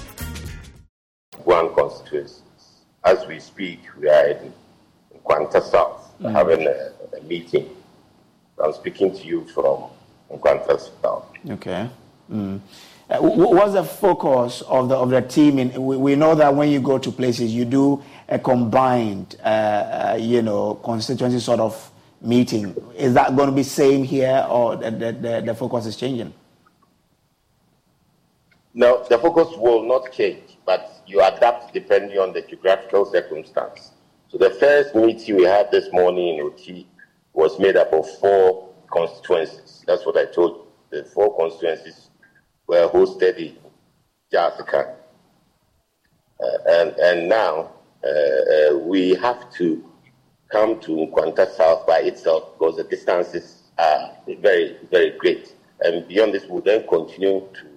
One constituencies. As we speak, we are in Nkwanta South mm. having a, a, meeting. I'm speaking to you from Nkwanta South. Okay. Mm. Uh, what's the focus of the of the team? In, we, we know that when you go to places, you do a combined, uh, uh, you know, constituency sort of meeting. Is that going to be same here, or the, the, the focus is changing? No, the focus will not change, but you adapt depending on the geographical circumstance. So the first meeting we had this morning in Oti was made up of four constituencies. That's what I told you. The four constituencies were hosted in Jasikan. Uh, and, and now uh, uh, we have to come to Nkwanta South by itself because the distances are very, very great. And beyond this, we'll then continue to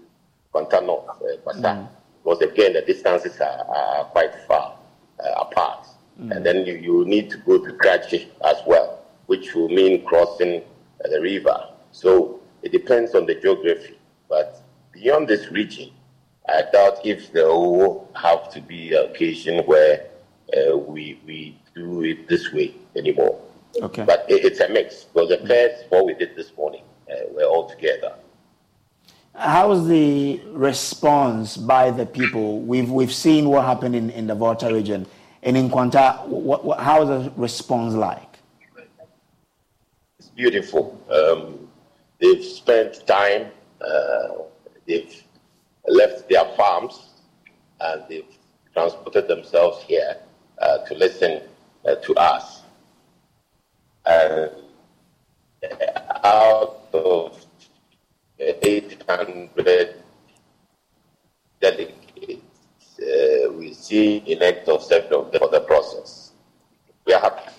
Nkwanta North, uh, mm. Because again, the distances are, are quite far uh, apart. Mm. And then you, you need to go to Krachi as well, which will mean crossing uh, the river. So it depends on the geography. But beyond this region, I doubt if there will have to be an occasion where uh, we we do it this way anymore. Okay. But it, it's a mix because the first what we did this morning, uh, we're all together. How's the response by the people? We've we've seen what happened in, in the Volta region. And in Nkwanta, what, what, how's the response like? It's beautiful. Um, they've spent time, uh, they've left their farms, and they've transported themselves here uh, to listen uh, to us. And out of 800 delegates, uh, we see of seven of them for the process. We are happy.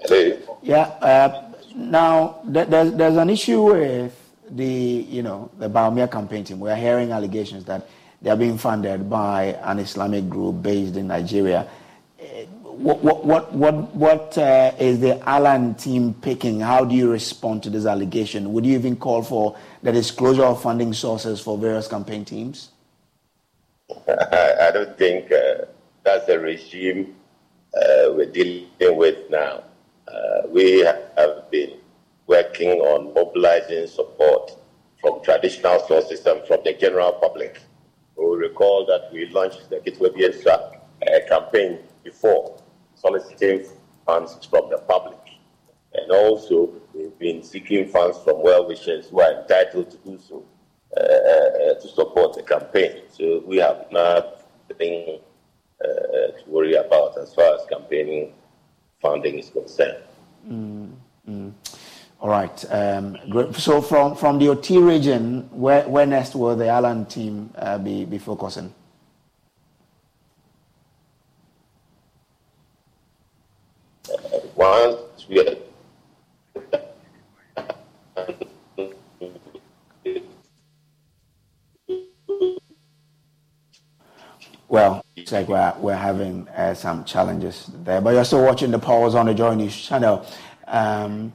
Hello? Yeah. Uh, now, there's, there's an issue with the, you know, the Bawumia campaign team. We are hearing allegations that they are being funded by an Islamic group based in Nigeria. What, what, what, what, uh, is the Alan team picking? How do you respond to this allegation? Would you even call for the disclosure of funding sources for various campaign teams? I, don't think uh, that's the regime uh, we're dealing with now. Uh, we have been working on mobilizing support from traditional sources and from the general public. We recall that we launched the Kitwebiesa uh, campaign before, soliciting funds from the public. And also, we've been seeking funds from well wishers who are entitled to do so uh, uh, to support the campaign. So we have nothing uh, to worry about as far as campaigning funding is concerned. Mm, mm. All right. Um. So from, from the Oti region, where, where next will the Alan team uh, be, be focusing? Once we are Well, it's like we're, we're having uh, some challenges there, but you're still watching the polls on the Joy News channel. Um,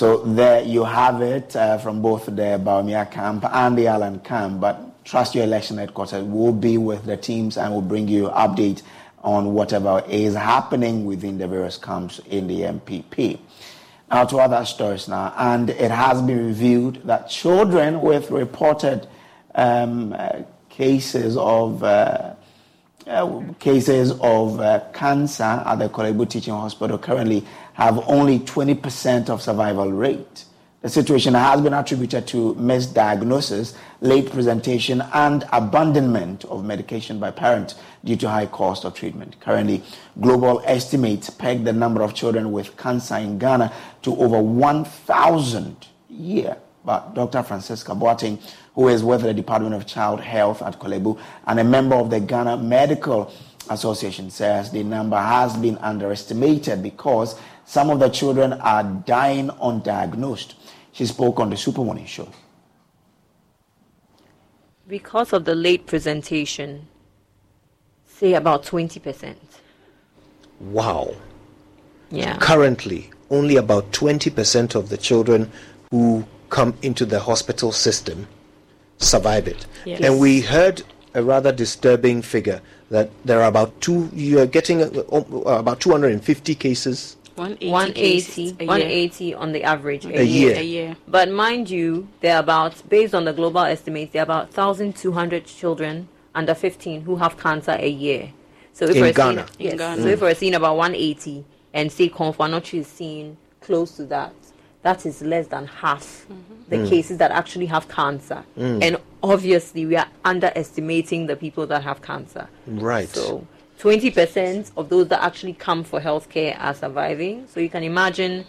So there you have it uh, from both the Bawumia camp and the Allen camp. But trust your election headquarters We'll be with the teams and we'll bring you update on whatever is happening within the various camps in the NPP. Now to other stories now, and it has been revealed that children with reported um, uh, cases of uh, uh, cases of uh, cancer at the Korle Bu Teaching Hospital currently have only 20% of survival rate. The situation has been attributed to misdiagnosis, late presentation, and abandonment of medication by parents due to high cost of treatment. Currently, global estimates peg the number of children with cancer in Ghana to over 1,000 a year. But Dr. Francesca Boateng, who is with the Department of Child Health at Korle Bu and a member of the Ghana Medical Association, says the number has been underestimated because some of the children are dying undiagnosed. She spoke on the Super Morning Show. Because of the late presentation, say about 20%. Wow. Yeah. Currently, only about 20% of the children who come into the hospital system survive it. Yes. And we heard a rather disturbing figure that there are about two, you are getting uh, about 250 cases 180, 180 180, 180 on the average A year. A year. But mind you, there are about, based on the global estimates, there are about 1,200 children under 15 who have cancer a year. So if In we're Ghana. seeing, In yes, Ghana. so if we're seeing about 180 and say Komfo Anokye is seeing close to that, that is less than half the Mm. cases that actually have cancer. Mm. And obviously, we are underestimating the people that have cancer. Right. So 20% of those that actually come for healthcare are surviving. So you can imagine,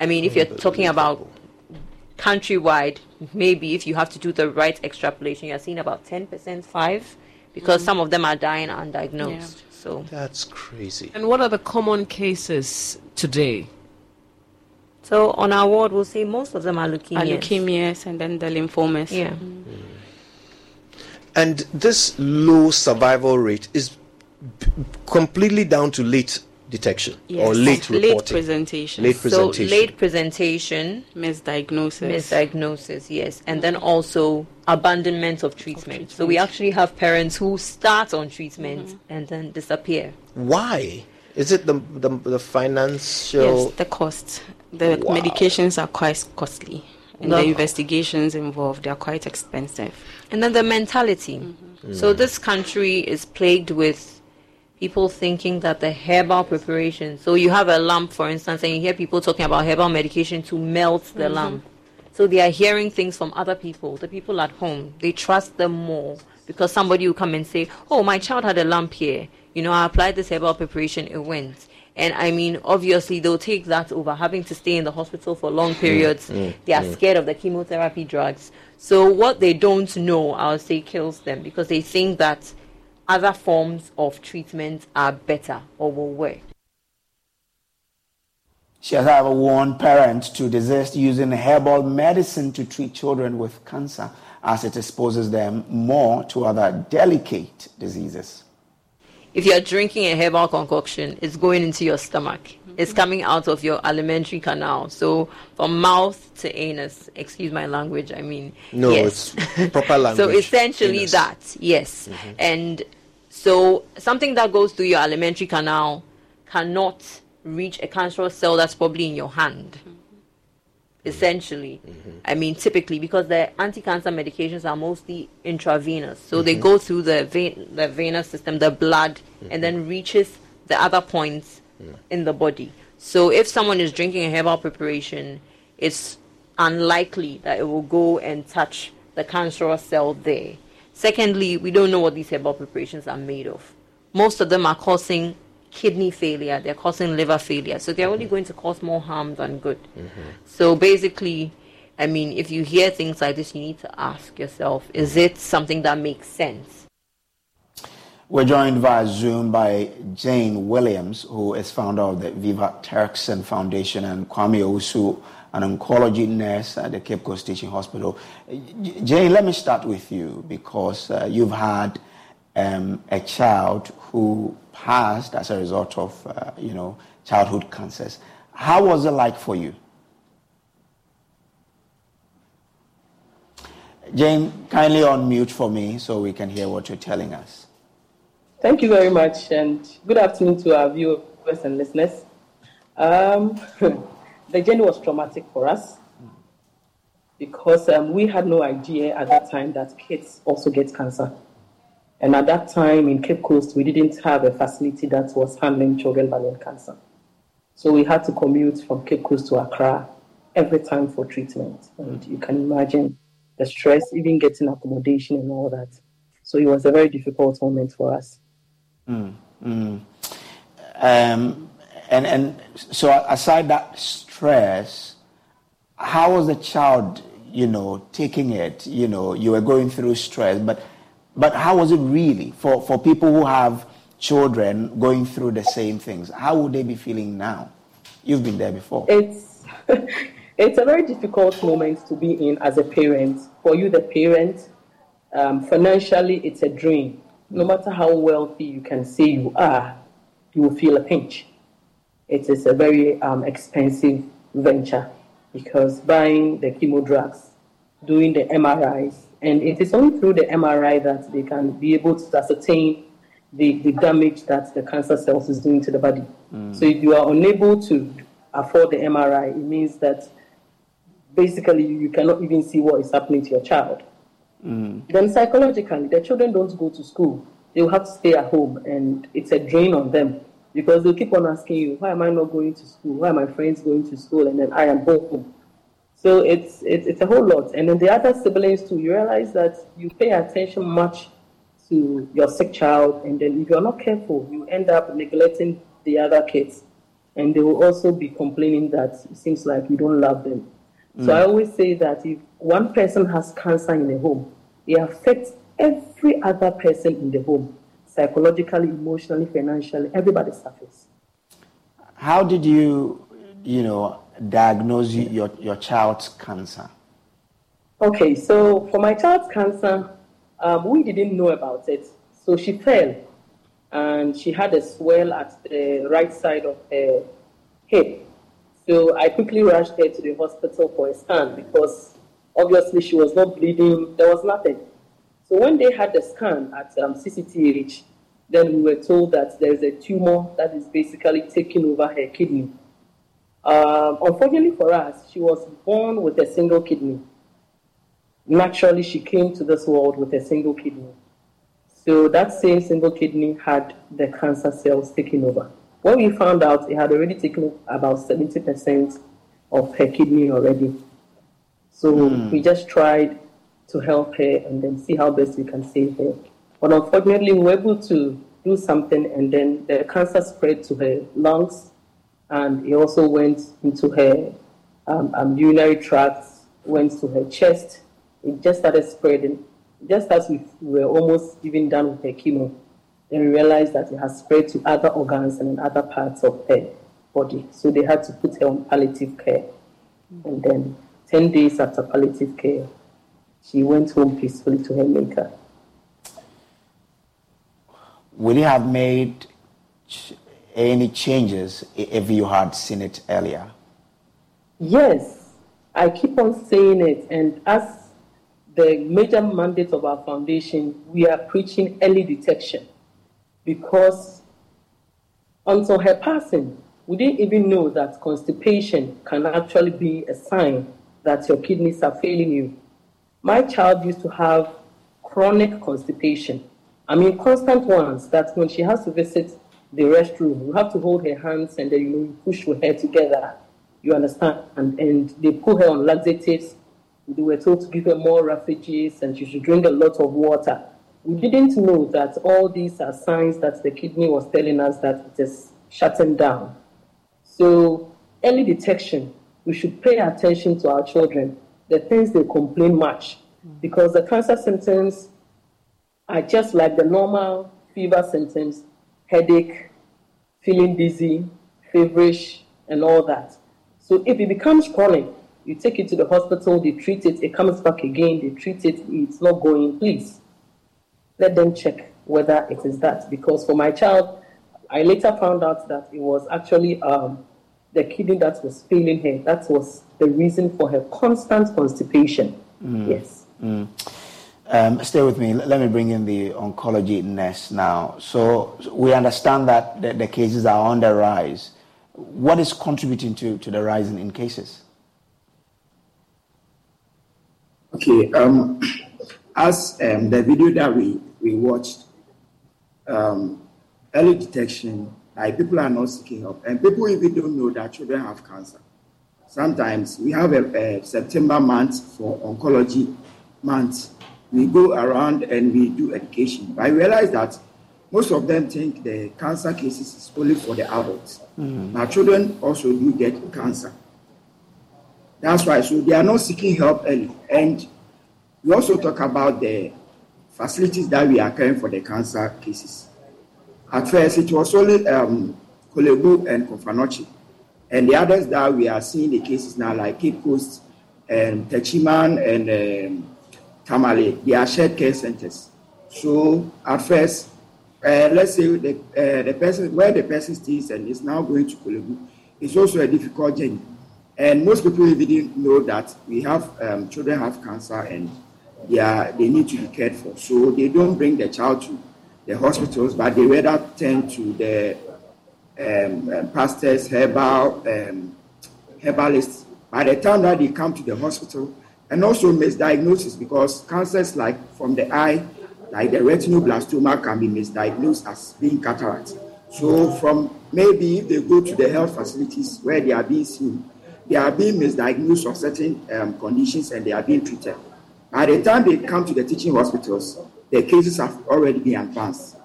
I mean, if you're talking about countrywide, maybe if you have to do the right extrapolation, you're seeing about 10%, 5 because Mhm. some of them are dying undiagnosed. So That's crazy. And what are the common cases today? So on our ward, we'll say most of them are Are leukemias. leukemias and then the lymphomas. Yeah. And this low survival rate is p- completely down to late detection or late reporting. Late presentation. Late So late presentation, misdiagnosis, misdiagnosis, yes, and then also abandonment of treatment. So we actually have parents who start on treatment mm-hmm. and then disappear. Why? Is it the the, the financial? Yes, the cost. The medications are quite costly, and No. the investigations involved they are quite expensive. And then the mentality. Mm-hmm. So this country is plagued with people thinking that the herbal preparation. So you have a lamp, for instance, and you hear people talking about herbal medication to melt the Mhm. lamp. So they are hearing things from other people, the people at home. They trust them more because somebody will come and say, "Oh, my child had a lump here. You know, I applied this herbal preparation, it went." And I mean, obviously, they'll take that over having to stay in the hospital for long periods. mm, they are mm. scared of the chemotherapy drugs. So what they don't know, I'll say, kills them because they think that other forms of treatment are better or will work. She has however warned parents to desist using herbal medicine to treat children with cancer as it exposes them more to other delicate diseases. If you're drinking a herbal concoction, it's going into your stomach. Mm-hmm. It's coming out of your alimentary canal. So from mouth to anus, excuse my language, I mean. No, yes. it's proper language. So essentially Anus. that, yes. Mm-hmm. And so something that goes through your alimentary canal cannot reach a cancerous cell that's probably in your hand. Mm-hmm. Mm-hmm. Essentially, mm-hmm. I mean, typically because the anti-cancer medications are mostly intravenous, so they Mhm. go through the vein, the venous system, the blood, and then reaches the other points in the body. So if someone is drinking a herbal preparation, it's unlikely that it will go and touch the cancerous cell there. Secondly, we don't know what these herbal preparations are made of. Most of them are causing kidney failure, they're causing liver failure. So they're only going to cause more harm than good. Mm-hmm. So basically, I mean, if you hear things like this, you need to ask yourself is it something that makes sense? We're joined via Zoom by Jane Williams, who is founder of the Viva Terksen Foundation, and Kwame Osu, an oncology nurse at the Cape Coast Teaching Hospital. Jane, let me start with you because uh, you've had um, a child who passed as a result of, uh, you know, childhood cancers. How was it like for you? Jane, kindly unmute for me so we can hear what you're telling us. Thank you very much, and good afternoon to our viewers and listeners. Um, the journey was traumatic for us because um, we had no idea at that time that kids also get cancer. And at that time in Cape Coast, we didn't have a facility that was handling children balloon cancer. So we had to commute from Cape Coast to Accra every time for treatment. And you can imagine the stress, even getting accommodation and all that. So it was a very difficult moment for us. Mm, mm. Um, and and so aside that stress, how was the child, you know, taking it? You know, you were going through stress, but but how was it really for for people who have children going through the same things? How would they be feeling now? You've been there before. It's it's a very difficult moment to be in as a parent. For you, the parent, um, financially, it's a drain. No matter how wealthy you can say you are, you will feel a pinch. It is a very um, expensive venture because buying the chemo drugs, doing the MRIs, and it is only through the MRI that they can be able to ascertain the, the damage that the cancer cells is doing to the body. So if you are unable to afford the MRI, it means that basically you cannot even see what is happening to your child. Then psychologically, the children don't go to school. They will have to stay at home, and it's a drain on them because they'll keep on asking you, "Why am I not going to school? Why are my friends going to school?" And then I am home. So it's it's, it's a whole lot. And then the other siblings too. You realize that you pay attention much to your sick child, and then if you're not careful, you end up neglecting the other kids, and they will also be complaining that it seems like you don't love them. So Mm. I always say that if one person has cancer in a home, it affects every other person in the home, psychologically, emotionally, financially. Everybody suffers. How did you, you know, diagnose your your child's cancer? Okay, so for my child's cancer, um, we didn't know about it. So she fell and she had a swell at the right side of her hip. So I quickly rushed her to the hospital for a scan because obviously she was not bleeding, there was nothing. So when they had the scan at um, CCTH, Then we were told that there's a tumor that is basically taking over her kidney. Um, unfortunately for us, she was born with a single kidney. Naturally, she came to this world with a single kidney. So that same single kidney had the cancer cells taking over. When we found out, it had already taken about 70% of her kidney already. So Hmm. we just tried to help her and then see how best we can save her. But unfortunately, we were able to do something, and then the cancer spread to her lungs, and it also went into her um, um, urinary tract, went to her chest. It just started spreading. Just as we were almost even done with her chemo, then we realized that it has spread to other organs and in other parts of her body. So they had to put her on palliative care. And then 10 days after palliative care, she went home peacefully to her maker. Would you have made ch- any changes if you had seen it earlier? Yes, I keep on saying it. And as the major mandate of our foundation, we are preaching early detection because until her passing, we didn't even know that constipation can actually be a sign that your kidneys are failing you. My child used to have chronic constipation. I mean, constant ones that when she has to visit the restroom, you have to hold her hands and then you know you push her together. You understand? And, and they put her on laxatives. They were told to give her more refugees and she should drink a lot of water. We didn't know that all these are signs that the kidney was telling us that it is shutting down. So, early detection, we should pay attention to our children, the things they complain much, because the cancer symptoms are just like the normal fever symptoms headache, feeling dizzy, feverish, and all that. So, if it becomes chronic, you take it to the hospital, they treat it, it comes back again, they treat it, it's not going, please let them check whether it is that. Because for my child, I later found out that it was actually um, the kidney that was failing her. That was the reason for her constant constipation. Mm. Yes. Mm. Um, stay with me. Let me bring in the oncology nurse now. So so we understand that the, the cases are on the rise. What is contributing to, to the rise in, in cases? Okay, um, as um, the video that we, we watched, um, early detection, like people are not seeking help, and people even don't know that children have cancer. Sometimes we have a, a September month for oncology month. We go around and we do education. But I realize that most of them think the cancer cases is only for the adults. Mm-hmm. But children also do get cancer. That's why. So they are not seeking help early. And we also talk about the facilities that we are caring for the cancer cases. At first, it was only um, Korle Bu and Komfo Anokye. And the others that we are seeing the cases now, like Cape Coast and Techiman and um, Tamale, they are shared care centers. So at first, uh, let's say the, uh, the person where the person stays and is now going to Korle Bu, it's also a difficult journey. And most people even didn't know that we have um, children have cancer and they, are, they need to be cared for. So they don't bring the child to the hospitals, but they rather turn to the um, um, pastors, herbal, um, herbalists. By the time that they come to the hospital, and also misdiagnosis because cancers like from the eye, like the retinoblastoma, can be misdiagnosed as being cataract. So from maybe if they go to the health facilities where they are being seen, they are being misdiagnosed of certain um, conditions and they are being treated. By the time they come to the teaching hospitals, the cases have already been advanced.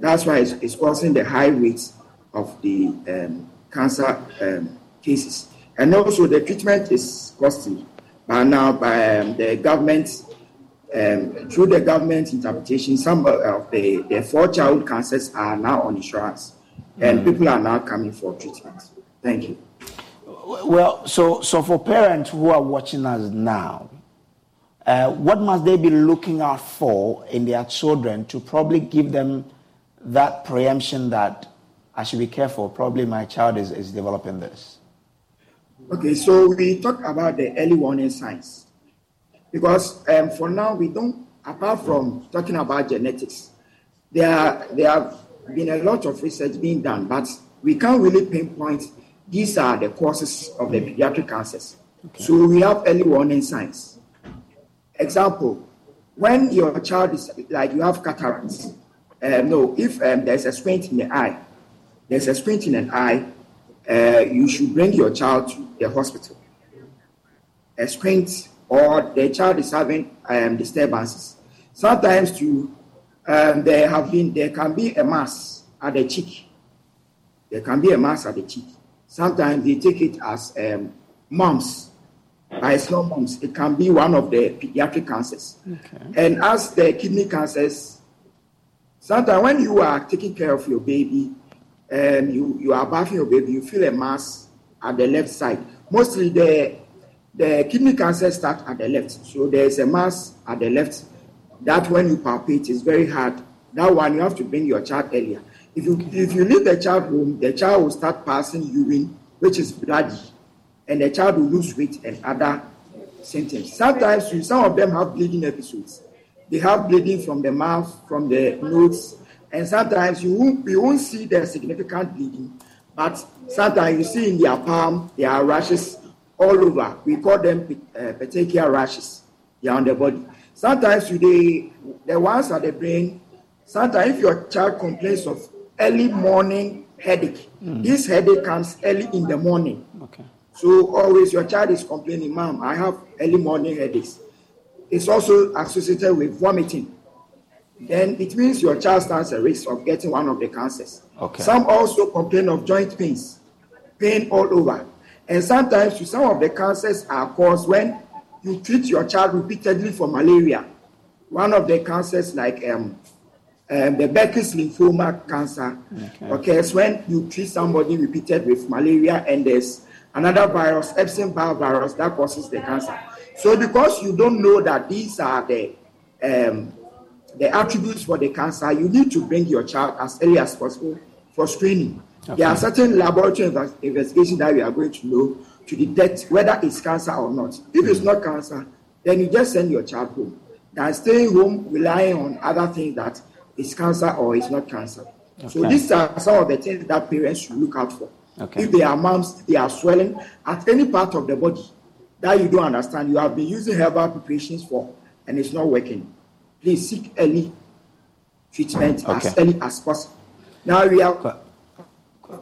That's why it's, it's causing the high rates of the um, cancer um, cases. And also the treatment is costly. But now by um, the government, um, through the government interpretation, some of the, the four child cancers are now on insurance. And Mm. people are now coming for treatment. Thank you. Well, so, so for parents who are watching us now, uh, what must they be looking out for in their children to probably give them that preemption that I should be careful, probably my child is, is developing this? Okay, so we talk about the early warning signs because um, for now we don't, apart from talking about genetics, there, are, there have been a lot of research being done, but we can't really pinpoint these are the causes of the pediatric cancers. Okay. So we have early warning signs. Example, when your child is like you have cataracts, um, no, if um, there's a squint in the eye, there's a squint in an eye, uh, you should bring your child to the hospital. A squint or the child is having um, disturbances. Sometimes too, um, there have been there can be a mass at the cheek. There can be a mass at the cheek. Sometimes they take it as um, mumps, by small mumps. It can be one of the pediatric cancers. Okay. And as the kidney cancers, sometimes when you are taking care of your baby and you, you are bathing your baby, you feel a mass at the left side. Mostly the the kidney cancer starts at the left. So there's a mass at the left that when you palpate is very hard. That one you have to bring your child earlier. If you if you leave the child home, the child will start passing urine, which is bloody, and the child will lose weight and other symptoms. Sometimes you, some of them have bleeding episodes. They have bleeding from the mouth, from the nose, and sometimes you won't, you won't see the significant bleeding, but sometimes you see in their palm there are rashes all over. We call them uh, petechial rashes. They are on the body. Sometimes you they, the ones at the brain. Sometimes if your child complains of early morning headache, mm. this headache comes early in the morning. Okay. So always your child is complaining, Mom, I have early morning headaches. It's also associated with vomiting. Then it means your child stands a risk of getting one of the cancers. Okay. Some also complain of joint pains, pain all over. And sometimes some of the cancers are caused when you treat your child repeatedly for malaria. One of the cancers, like um, um, the Burkitt's lymphoma cancer, okay. occurs when you treat somebody repeated with malaria and there's another virus, Epstein-Barr virus, that causes the cancer. So because you don't know that these are the um, the attributes for the cancer, you need to bring your child as early as possible for screening. Okay. There are certain laboratory investigations that we are going to know to detect whether it's cancer or not. If mm. it's not cancer, then you just send your child home. Than staying home relying on other things that is cancer or is not cancer. Okay. So these are some of the things that parents should look out for. Okay. If they are mumps, they are swelling at any part of the body that you don't understand, you have been using herbal preparations for and it's not working. Please seek early treatment okay. as early as possible. Now we are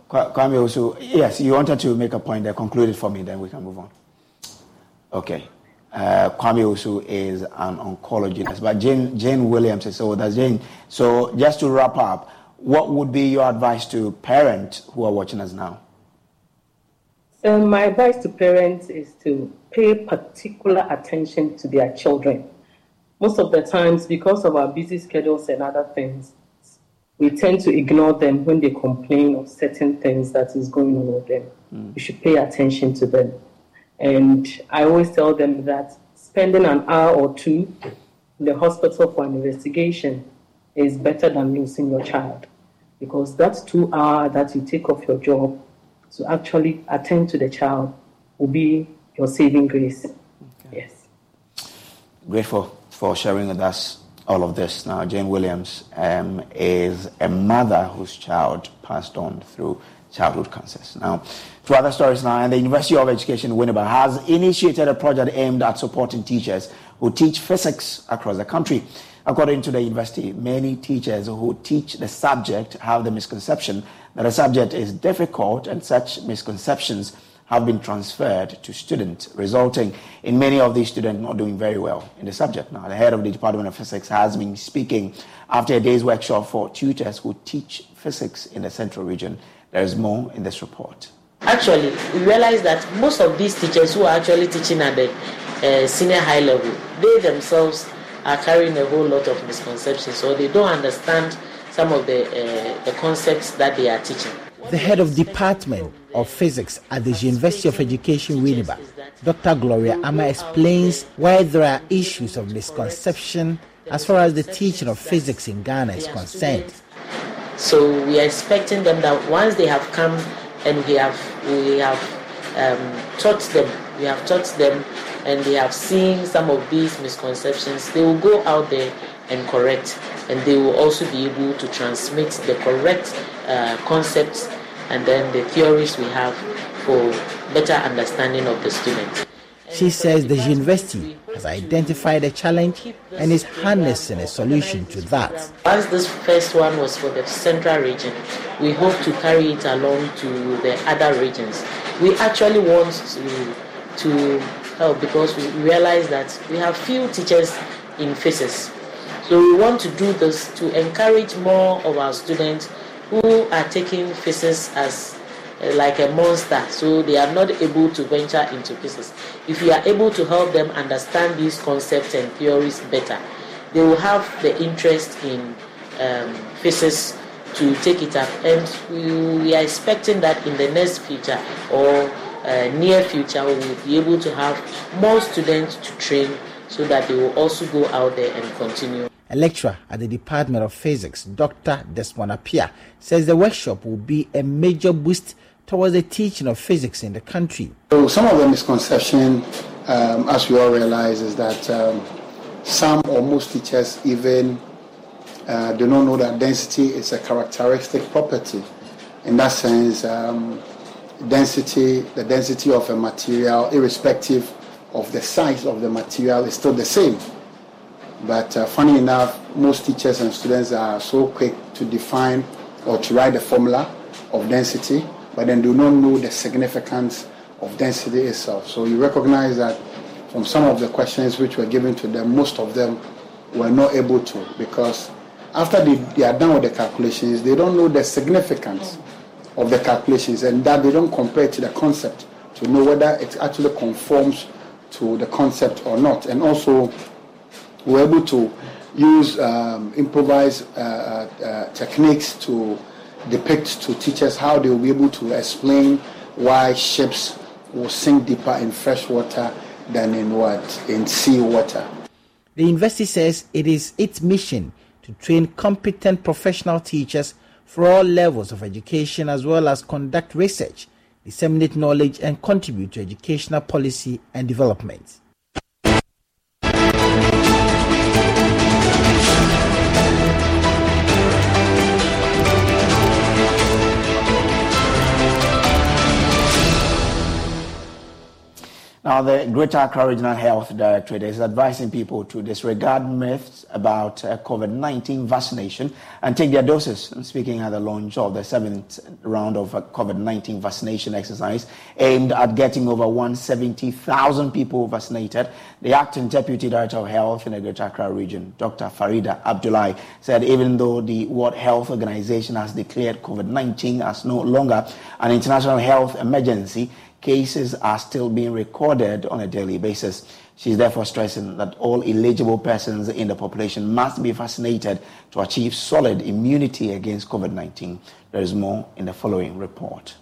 Kwame also, yes, you wanted to make a point there. Conclude it for me, then we can move on. Okay. Uh, Kwame also is an oncologist, but Jane, Jane Williams is so that's Jane. So just to wrap up, what would be your advice to parents who are watching us now? So my advice to parents is to pay particular attention to their children. Most of the times, because of our busy schedules and other things, we tend to ignore them when they complain of certain things that is going on with them. Mm. We should pay attention to them. And I always tell them that spending an hour or two in the hospital for an investigation is better than losing your child. Because that two hour that you take off your job to actually attend to the child will be your saving grace. Okay. Yes. Grateful for sharing with us all of this. Now, Jane Williams um, is a mother whose child passed on through childhood cancers. Now, to other stories now, and the University of Education Winneba has initiated a project aimed at supporting teachers who teach physics across the country. According to the university, many teachers who teach the subject have the misconception that the subject is difficult, and such misconceptions have been transferred to students, resulting in many of these students not doing very well in the subject. Now, the head of the Department of Physics has been speaking after a day's workshop for tutors who teach physics in the central region. There is more in this report. Actually, we realize that most of these teachers who are actually teaching at the uh, senior high level, they themselves are carrying a whole lot of misconceptions, or they don't understand some of the, uh, the concepts that they are teaching. The head of department of Physics at the University of Education Winneba, Dr. Gloria Ama explains why there are issues of misconception as far as the teaching of physics in Ghana is concerned. So we are expecting them that once they have come and we have we have um, taught them, we have taught them, and they have seen some of these misconceptions, they will go out there and correct, and they will also be able to transmit the correct uh, concepts and then the theories we have for better understanding of the students. She says the university has identified a challenge and is harnessing a solution to that. As this first one was for the central region, we hope to carry it along to the other regions. We actually want to, to help because we realize that we have few teachers in physics. So we want to do this to encourage more of our students who are taking physics as uh, like a monster, so they are not able to venture into physics. If you are able to help them understand these concepts and theories better, they will have the interest in um, physics to take it up. And we, we, are expecting that in the next future or uh, near future, we will be able to have more students to train so that they will also go out there and continue. A lecturer at the Department of Physics, Dr. Desmond Appiah, says the workshop will be a major boost towards the teaching of physics in the country. So some of the misconception, um, as we all realize, is that um, some or most teachers even uh, do not know that density is a characteristic property. In that sense, um, density, the density of a material, irrespective of the size of the material, is still the same. But uh, funny enough, most teachers and students are so quick to define or to write the formula of density but then do not know the significance of density itself. So you recognize that from some of the questions which were given to them, most of them were not able to because after they, they are done with the calculations, they don't know the significance of the calculations and that they don't compare to the concept to know whether it actually conforms to the concept or not. And also, we're able to use um, improvised uh, uh, uh techniques to depict to teachers how they will be able to explain why ships will sink deeper in fresh water than in what? In sea water. The university says it is its mission to train competent professional teachers for all levels of education as well as conduct research, disseminate knowledge, and contribute to educational policy and development. Now, the Greater Accra Regional Health Directorate is advising people to disregard myths about uh, COVID 19 vaccination and take their doses. And speaking at the launch of the seventh round of uh, COVID 19 vaccination exercise aimed at getting over 170,000 people vaccinated, the acting Deputy Director of Health in the Greater Accra region, Dr. Farida Abdullahi, said even though the World Health Organization has declared COVID 19 as no longer an international health emergency, cases are still being recorded on a daily basis. She's therefore stressing that all eligible persons in the population must be vaccinated to achieve solid immunity against COVID 19. There is more in the following report.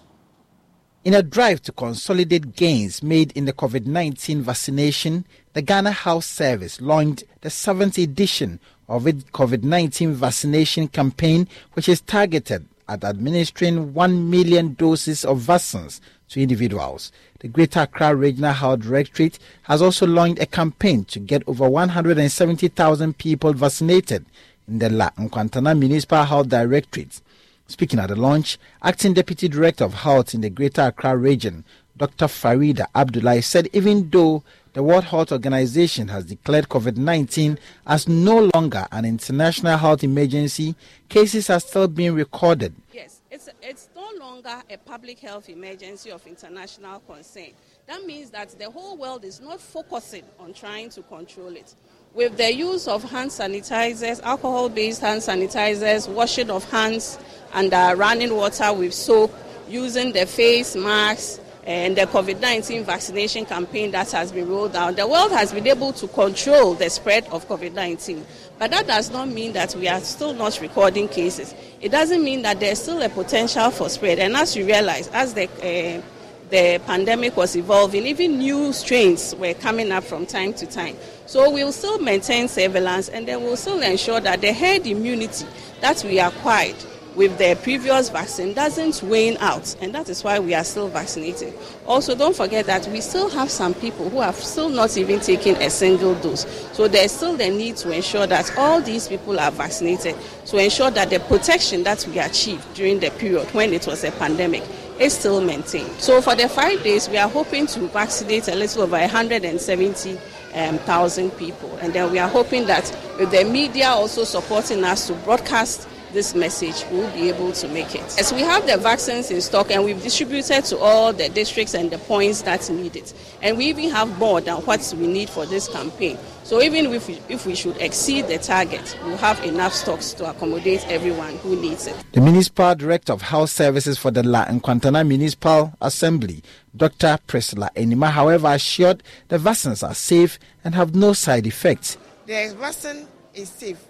In a drive to consolidate gains made in the COVID 19 vaccination, the Ghana Health Service launched the seventh edition of its COVID 19 vaccination campaign, which is targeted at administering 1 million doses of vaccines to individuals. The Greater Accra Regional Health Directorate has also launched a campaign to get over 170,000 people vaccinated in the La Nkwantanang Municipal Health Directorate. Speaking at the launch, Acting Deputy Director of Health in the Greater Accra region, Dr. Farida Abdullahi said even though the World Health Organization has declared COVID 19 as no longer an international health emergency, cases are still being recorded. Yes, it's, it's longer a public health emergency of international concern. That means that the whole world is not focusing on trying to control it. With the use of hand sanitizers, alcohol based hand sanitizers, washing of hands under uh, running water with soap, using the face masks, and the COVID 19 vaccination campaign that has been rolled out, the world has been able to control the spread of COVID 19. But that does not mean that we are still not recording cases. It doesn't mean that there's still a potential for spread. And as you realize, as the uh, the pandemic was evolving, even new strains were coming up from time to time. So we'll still maintain surveillance and then we'll still ensure that the herd immunity that we acquired with their previous vaccine doesn't wane out, and that is why we are still vaccinating. Also, don't forget that we still have some people who have still not even taken a single dose. So there's still the need to ensure that all these people are vaccinated to ensure that the protection that we achieved during the period when it was a pandemic is still maintained. So for the five days, we are hoping to vaccinate a little over 170,000 um, people. And then we are hoping that with the media also supporting us to broadcast this message, we'll be able to make it. As we have the vaccines in stock and we've distributed to all the districts and the points that need it. And we even have more than what we need for this campaign. So even if we, if we should exceed the target, we'll have enough stocks to accommodate everyone who needs it. The Municipal Director of Health Services for the La Nkwantanang Municipal Assembly, Dr. Priscilla Enima, however, assured the vaccines are safe and have no side effects. The vaccine is safe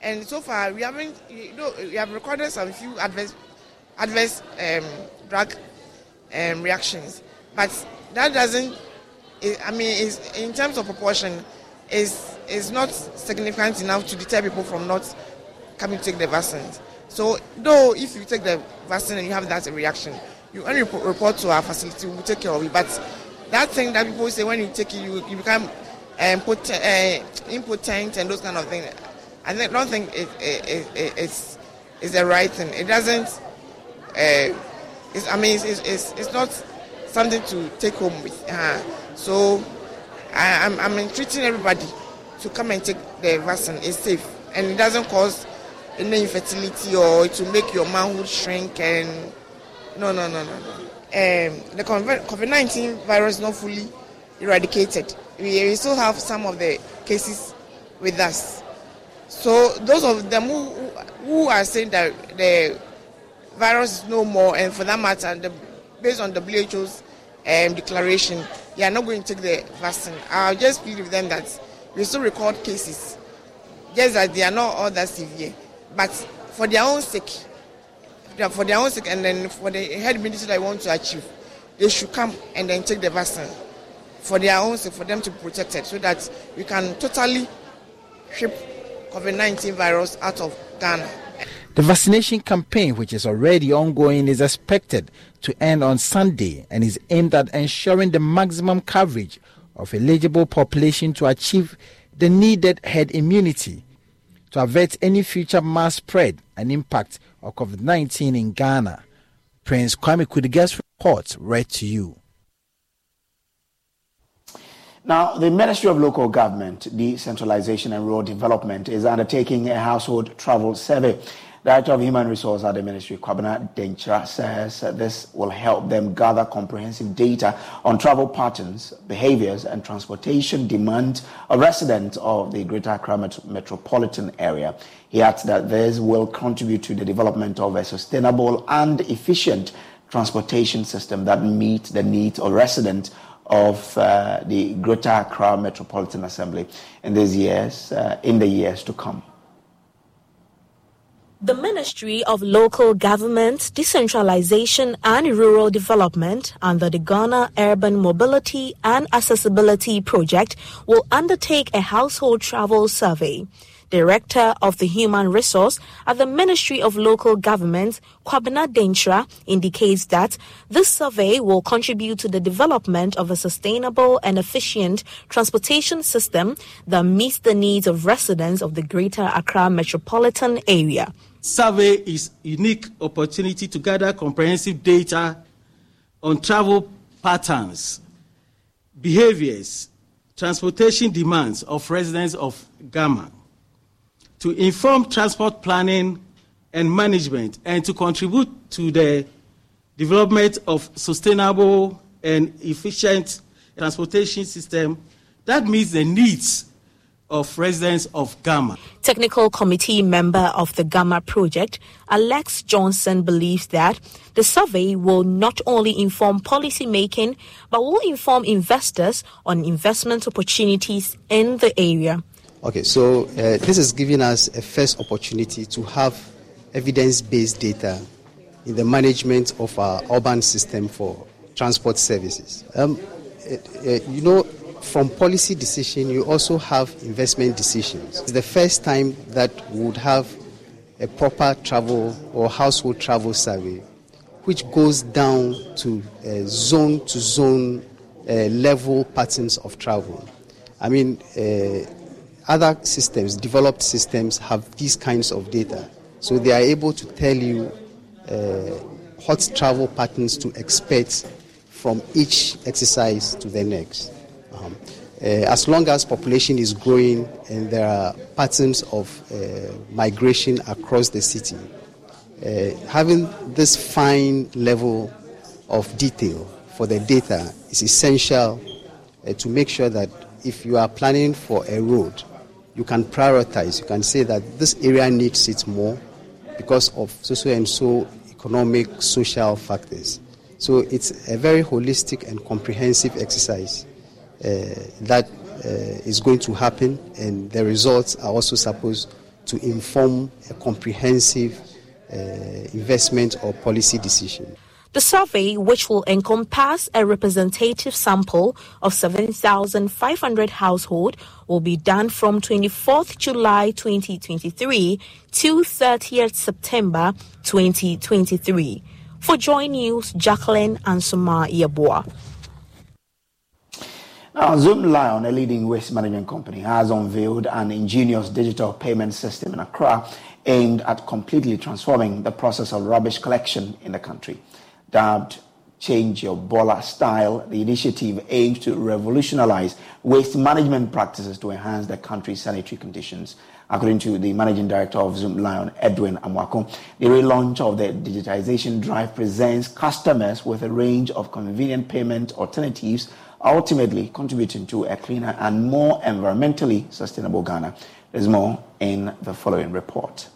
and so far we haven't you know we have recorded some few adverse adverse um, drug um, reactions. But that doesn't i mean in terms of proportion is is not significant enough to deter people from not coming to take the vaccines. So though if you take the vaccine and you have that reaction you only report to our facility we will take care of it. But that thing that people say when you take it you, you become um, uh, impotent and those kind of things I don't think it, it, it, it's, it's the right thing. It doesn't, uh, I mean, it's, it's, it's not something to take home with. Uh, so I, am I'm, I'm entreating everybody to come and take the vaccine. It's safe and it doesn't cause any infertility or to make your manhood shrink and no, no, no, no, no. Um, the COVID 19 virus not fully eradicated. We, we still have some of the cases with us. So those of them who, who are saying that the virus is no more, and for that matter, the, based on the WHO's um, declaration, they are not going to take the vaccine. I'll just plead with them that we still record cases, just that they are not all that severe, but for their own sake, for their own sake, and then for the health that they want to achieve, they should come and then take the vaccine for their own sake, for them to be protected, so that we can totally ship COVID 19 virus out of Ghana. The vaccination campaign, which is already ongoing, is expected to end on Sunday and is aimed at ensuring the maximum coverage of eligible population to achieve the needed herd immunity to avert any future mass spread and impact of COVID 19 in Ghana. Prince Kwame Kudiga's report read to you. Now, the Ministry of Local Government, Decentralization and Rural Development is undertaking a household travel survey. Director of Human Resources at the Ministry, Kwabena Denkyira, says this will help them gather comprehensive data on travel patterns, behaviors, and transportation demand of residents of the Greater Accra metropolitan area. He adds that this will contribute to the development of a sustainable and efficient transportation system that meets the needs of residents of uh, the Greater Accra Metropolitan Assembly in these years, uh, in the years to come. The Ministry of Local Government, Decentralization and Rural Development under the Ghana Urban Mobility and Accessibility Project will undertake a household travel survey. Director of the Human Resource at the Ministry of Local Government, Kwabena Denkyira, indicates that this survey will contribute to the development of a sustainable and efficient transportation system that meets the needs of residents of the Greater Accra metropolitan area. Survey is unique opportunity to gather comprehensive data on travel patterns, behaviors, transportation demands of residents of Ghana to inform transport planning and management and to contribute to the development of sustainable and efficient transportation system that meets the needs of residents of Gama. Technical committee member of the Gama project, Alex Johnson, believes that the survey will not only inform policy making but will inform investors on investment opportunities in the area. Okay, so uh, this is giving us a first opportunity to have evidence based data in the management of our urban system for transport services. Um, uh, you know, from policy decision, you also have investment decisions. It's the first time that we would have a proper travel or household travel survey, which goes down to uh, zone to zone uh, level patterns of travel. I mean, uh, other systems, developed systems, have these kinds of data. So they are able to tell you uh, what travel patterns to expect from each exercise to the next. Um, uh, as long as population is growing and there are patterns of uh, migration across the city, uh, having this fine level of detail for the data is essential uh, to make sure that if you are planning for a road, you can prioritize. You can say that this area needs it more because of so and so economic, social factors. So it's a very holistic and comprehensive exercise uh, that uh, is going to happen, and the results are also supposed to inform a comprehensive uh, investment or policy decision. The survey, which will encompass a representative sample of 7,500 households, will be done from 24th July 2023 to 30th September 2023. For Joy News, Jacqueline Ansuma Yabua. Now, Zoomlion, a leading waste management company, has unveiled an ingenious digital payment system in Accra aimed at completely transforming the process of rubbish collection in the country. Dubbed Change Your Bola Style, the initiative aims to revolutionize waste management practices to enhance the country's sanitary conditions. According to the managing director of Zoomlion, Edwin Amwako, the relaunch of the digitization drive presents customers with a range of convenient payment alternatives ultimately contributing to a cleaner and more environmentally sustainable Ghana. There's more in the following report.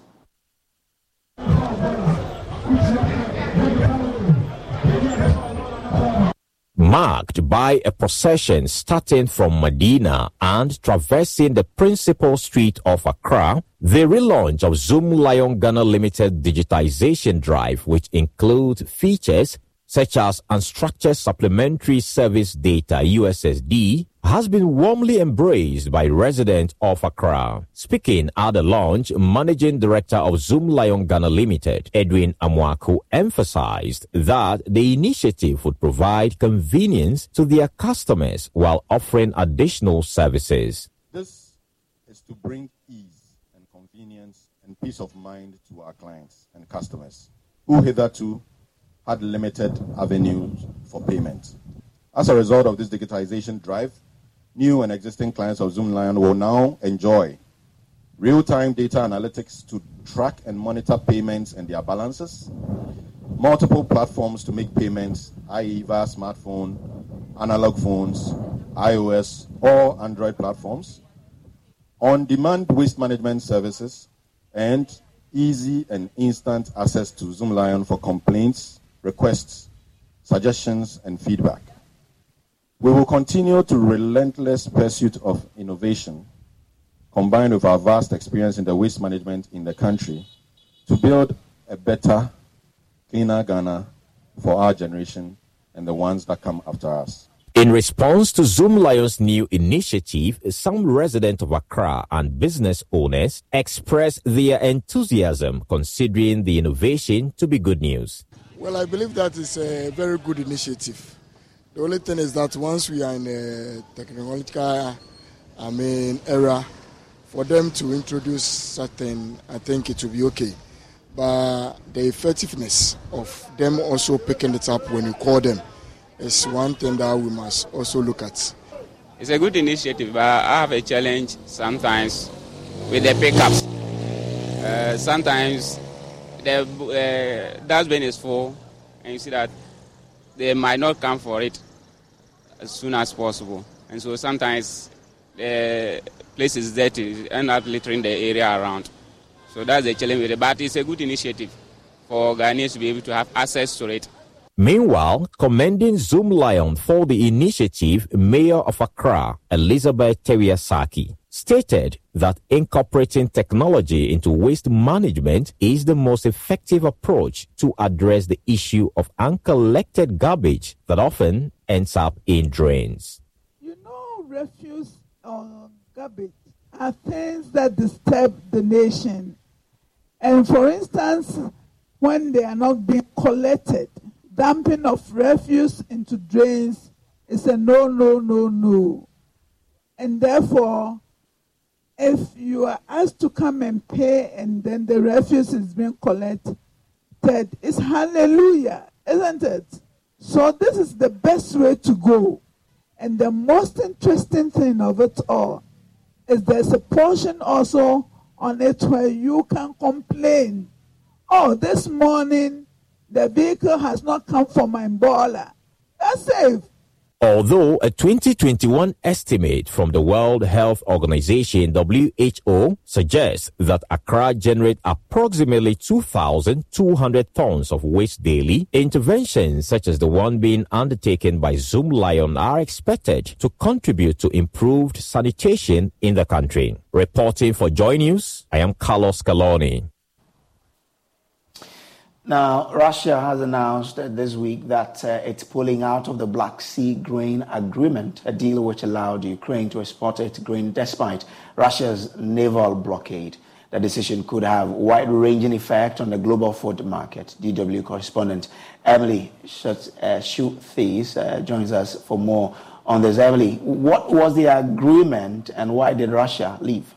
Marked by a procession starting from Medina and traversing the principal street of Accra, the relaunch of Zoomlion Ghana Limited digitization drive, which includes features such as Unstructured Supplementary Service Data USSD, has been warmly embraced by residents of Accra. Speaking at the launch, Managing Director of Zoomlion Ghana Limited, Edwin Amwaku, emphasized that the initiative would provide convenience to their customers while offering additional services. This is to bring ease and convenience and peace of mind to our clients and customers who hitherto had limited avenues for payment. As a result of this digitization drive, new and existing clients of Zoomlion will now enjoy real-time data analytics to track and monitor payments and their balances, multiple platforms to make payments, i.e. via smartphone, analog phones, iOS or Android platforms, on-demand waste management services, and easy and instant access to Zoomlion for complaints, requests, suggestions, and feedback. We will continue to relentless pursuit of innovation, combined with our vast experience in the waste management in the country, to build a better, cleaner Ghana for our generation and the ones that come after us. In response to Zoom Zoomlion's new initiative, some residents of Accra and business owners expressed their enthusiasm considering the innovation to be good news. Well, I believe that is a very good initiative. The only thing is that once we are in a technological, I mean, era, for them to introduce certain, I think it will be okay. But the effectiveness of them also picking it up when you call them is one thing that we must also look at. It's a good initiative, but I have a challenge sometimes with the pickups. Uh, sometimes the uh, dustbin is full, and you see that they might not come for it as soon as possible. And so sometimes the place is dirty, end up littering the area around. So that's the challenge with it. But it's a good initiative for Ghanaians to be able to have access to it. Meanwhile, commending Zoomlion for the initiative, Mayor of Accra, Elizabeth Tawiah Sackey, stated that incorporating technology into waste management is the most effective approach to address the issue of uncollected garbage that often ends up in drains. You know, refuse or garbage are things that disturb the nation. And for instance, when they are not being collected, dumping of refuse into drains is a no, no, no, no. And therefore, if you are asked to come and pay and then the refuse is being collected, it's hallelujah, isn't it? So this is the best way to go. And the most interesting thing of it all is there's a portion also on it where you can complain. Oh, this morning the vehicle has not come for my bola. That's safe. Although a 2021 estimate from the World Health Organization WHO suggests that Accra generates approximately 2,200 tons of waste daily, interventions such as the one being undertaken by Zoomlion are expected to contribute to improved sanitation in the country. Reporting for Joy News, I am Carlos Calony. Now, Russia has announced this week that uh, it's pulling out of the Black Sea Grain Agreement, a deal which allowed Ukraine to export its grain despite Russia's naval blockade. The decision could have wide-ranging effect on the global food market. DW correspondent Emily Schultheis uh, uh, joins us for more on this. Emily, what was the agreement and why did Russia leave?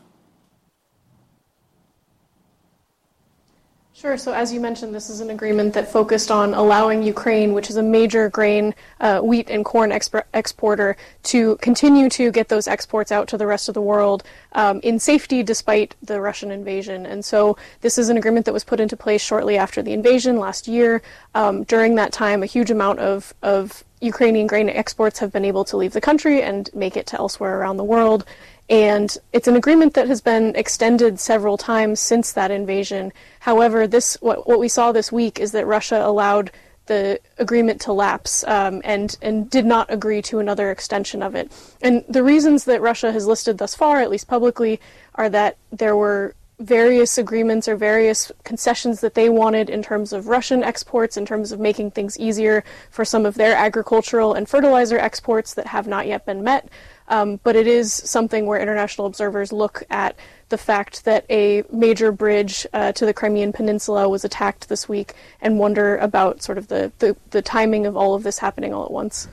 Sure. So, as you mentioned, this is an agreement that focused on allowing Ukraine, which is a major grain, uh, wheat, and corn exporter, to continue to get those exports out to the rest of the world um, in safety despite the Russian invasion. And so, this is an agreement that was put into place shortly after the invasion last year. Um, during that time, a huge amount of, of Ukrainian grain exports have been able to leave the country and make it to elsewhere around the world. And it's an agreement that has been extended several times since that invasion. However, this what, what we saw this week is that Russia allowed the agreement to lapse um, and and did not agree to another extension of it. And the reasons that Russia has listed thus far, at least publicly, are that there were various agreements or various concessions that they wanted in terms of Russian exports, in terms of making things easier for some of their agricultural and fertilizer exports that have not yet been met. Um, but it is something where international observers look at the fact that a major bridge uh, to the Crimean Peninsula was attacked this week and wonder about sort of the, the, the timing of all of this happening all at once.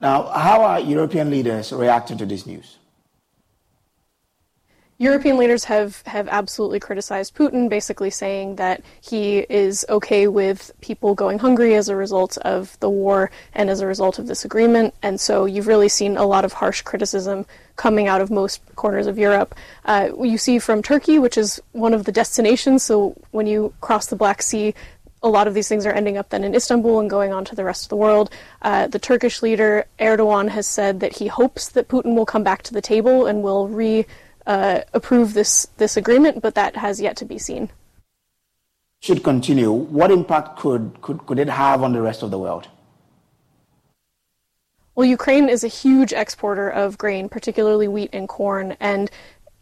Now, how are European leaders reacting to this news? European leaders have, have absolutely criticized Putin, basically saying that he is okay with people going hungry as a result of the war and as a result of this agreement. And so you've really seen a lot of harsh criticism coming out of most corners of Europe. Uh, you see from Turkey, which is one of the destinations. So when you cross the Black Sea, a lot of these things are ending up then in Istanbul and going on to the rest of the world. Uh, the Turkish leader Erdogan has said that he hopes that Putin will come back to the table and will re uh, approve this this agreement, but that has yet to be seen. Should continue. What impact could, could, could it have on the rest of the world? Well, Ukraine is a huge exporter of grain, particularly wheat and corn, and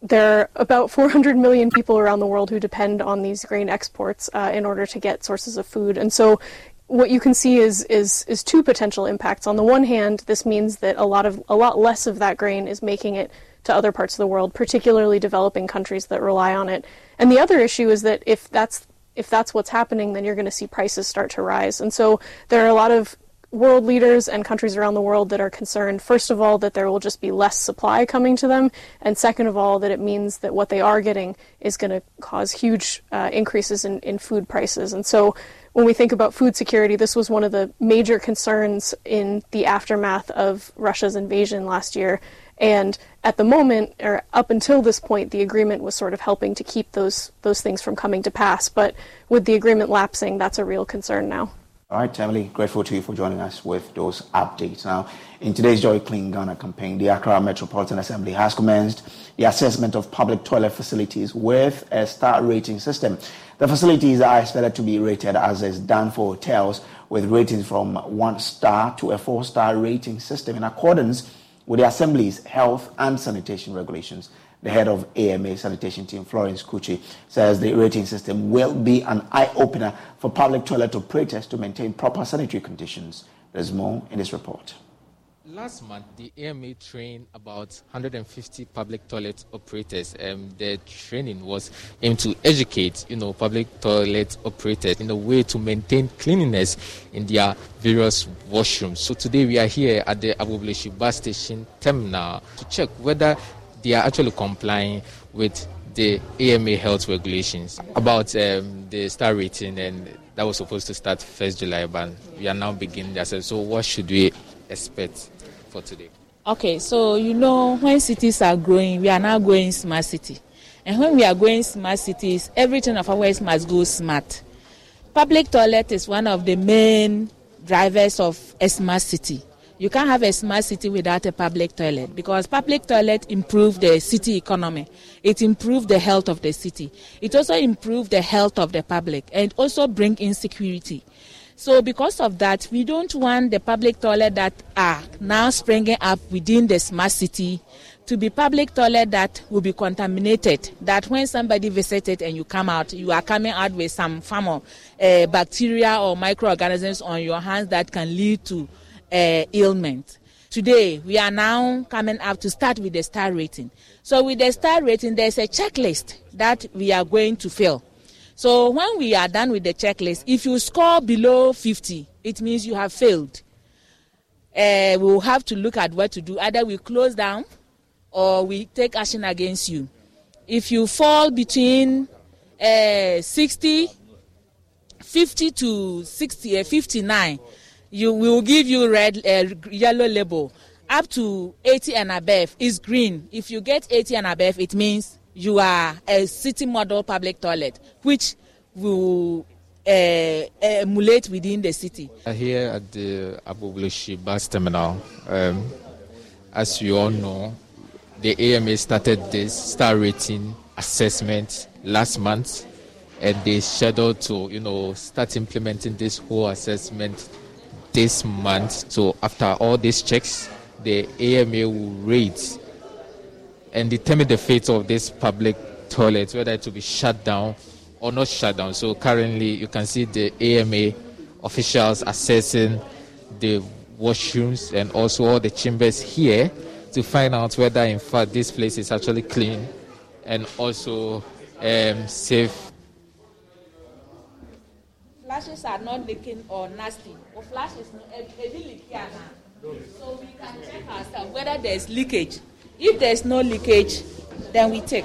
there are about 400 million people around the world who depend on these grain exports uh, in order to get sources of food. And so, what you can see is, is is two potential impacts. On the one hand, this means that a lot of a lot less of that grain is making it to other parts of the world, particularly developing countries that rely on it. And the other issue is that if that's if that's what's happening, then you're going to see prices start to rise. And so there are a lot of world leaders and countries around the world that are concerned, first of all, that there will just be less supply coming to them, and second of all, that it means that what they are getting is going to cause huge uh, increases in, in food prices. And so when we think about food security, this was one of the major concerns in the aftermath of Russia's invasion last year. And at the moment, or up until this point, the agreement was sort of helping to keep those those things from coming to pass. But with the agreement lapsing, that's a real concern now. All right, Emily, grateful to you for joining us with those updates. Now, in today's Joy Clean Ghana campaign, the Accra Metropolitan Assembly has commenced the assessment of public toilet facilities with a star rating system. The facilities are expected to be rated as is done for hotels with ratings from one star to a four star rating system in accordance with the Assembly's health and sanitation regulations. The head of AMA sanitation team, Florence Kuchi, says the rating system will be an eye opener for public toilet operators to maintain proper sanitary conditions. There's more in this report. Last month, the AMA trained about 150 public toilet operators. Um, the training was aimed to educate, you know, public toilet operators in a way to maintain cleanliness in their various washrooms. So today we are here at the Agbogbloshie bus station terminal to check whether they are actually complying with the AMA health regulations about um, the star rating and that was supposed to start 1st July, but we are now beginning. So what should we expect for today? Okay, so you know when cities are growing, we are now going smart city. And when we are going smart cities, everything of ours must go smart. Public toilet is one of the main drivers of a smart city. You can't have a smart city without a public toilet because public toilet improve the city economy. It improve the health of the city. It also improve the health of the public and also bring insecurity. So because of that, we don't want the public toilet that are now springing up within the smart city to be public toilet that will be contaminated. That when somebody visits it and you come out, you are coming out with some form of uh, bacteria or microorganisms on your hands that can lead to uh, ailment. Today, we are now coming up to start with the star rating. So, with the star rating, there's a checklist that we are going to fill. So, when we are done with the checklist, if you score below 50, it means you have failed. Uh, we will have to look at what to do. Either we close down or we take action against you. If you fall between uh, 60, 50 to 60, uh, 59, you will give you red yellow label up to 80 and above is green if you get 80 and above it means you are a city model public toilet which will uh, emulate within the city here at the Agbogbloshie bus terminal um, as you all know the ama started this star rating assessment last month and they scheduled to you know start implementing this whole assessment this month. So after all these checks, the AMA will rate and determine the fate of this public toilet, whether it will be shut down or not shut down. So currently, you can see the AMA officials assessing the washrooms and also all the chambers here to find out whether, in fact, this place is actually clean and also um, safe flashes are not leaking or nasty. Or flashes, heavy leaky So we can check ourselves whether there's leakage. If there's no leakage, then we take.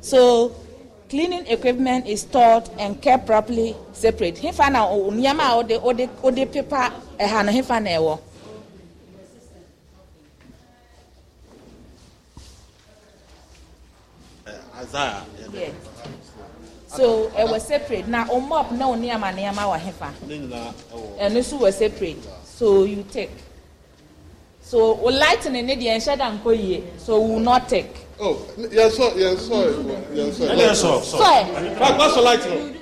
So cleaning equipment is stored and kept properly separate. Hefa na nneɛma a wɔde wɔde pepa ɛha no hefa na ɛwɔ. Yeah. so ɛwɔ separate na o mop na nneɛma nneɛma wɔ hefa ɛno nso wɔ separate so you take so o lightning ne deɛ nhyɛ da nkɔ yie so we will not take. oh yẹn sọ yẹn sọ yẹn sọ yẹn sọ sọ ẹ. bá sọ lightning.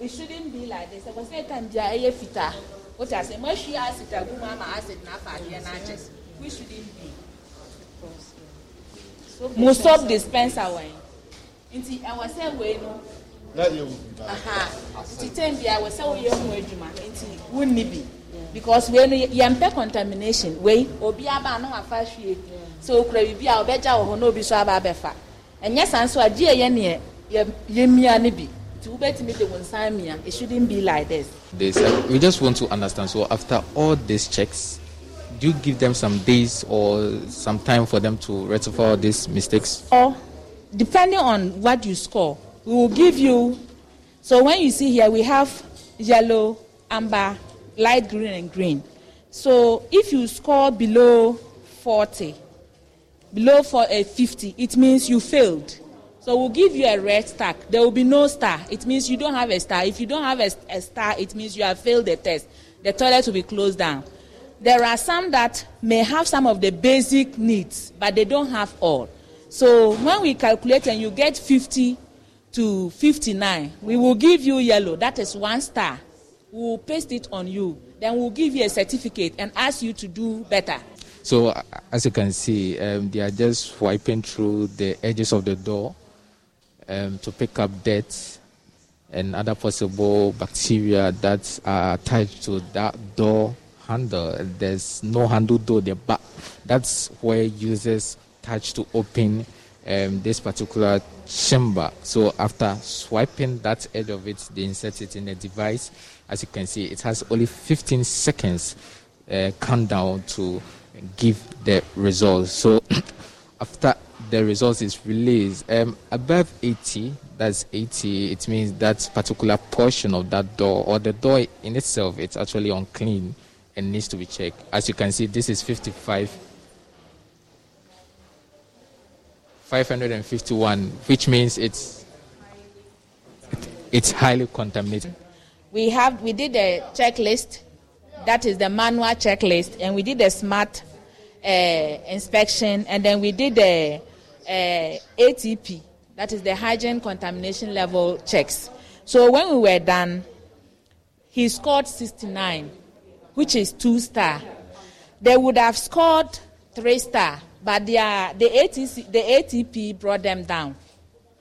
it shouldn't be like this ẹ̀kọ́ sí ẹ̀ka ǹjẹ́ ẹ̀yẹ fitaa o ti àṣẹ mọ́ ṣí acid àgùnmọ́ àmà acid n'afọ àdìyẹ n'àjẹ we shouldn't be. mo soap dispenser wọ̀nyí nti ẹ̀wọ̀ sẹ́ wẹ̀ nù. láyé wù. nti tẹ́ ń bi àwọ̀ sẹ́ wọ́n yẹ fún ẹ̀dùnmá nti wọ́n níbi because wei no yɛmpɛ contamination wei obi aba na wafa hwie sɛ okura biribi a ɔbɛgya wɔ hɔ na obi so aba abɛfa ɛnyɛ saa nso a gye yɛ neɛ yɛmia no bi nti wobɛtumi de wo nsa mia it shouldn't be like this. this uh, we just want to understand so after all these checks do you give them some days or some time for them to rectify these mistakes? Or, depending on what you score, we will give you. So when you see here, we have yellow, amber, light green, and green. So if you score below 40, below for a 50, it means you failed. So we'll give you a red star. There will be no star. It means you don't have a star. If you don't have a, a star, it means you have failed the test. The toilet will be closed down. There are some that may have some of the basic needs, but they don't have all. So when we calculate and you get 50 to 59, we will give you yellow. That is one star. We will paste it on you. Then we'll give you a certificate and ask you to do better. So, as you can see, um, they are just wiping through the edges of the door um, to pick up dirt and other possible bacteria that are attached to that door handle. There's no handle door there, but that's where users touch to open um, this particular chamber. So after swiping that edge of it, they insert it in the device. As you can see, it has only 15 seconds uh, countdown to give the results. So after the results is released, um, above 80, that's 80, it means that particular portion of that door or the door in itself, it's actually unclean and needs to be checked. As you can see, this is 55. 551, which means it's it's highly contaminated. We have we did a checklist, that is the manual checklist, and we did a smart uh, inspection, and then we did the ATP, that is the hygiene contamination level checks. So when we were done, he scored 69, which is two star. They would have scored three star, but their, the, ATC, the ATP brought them down.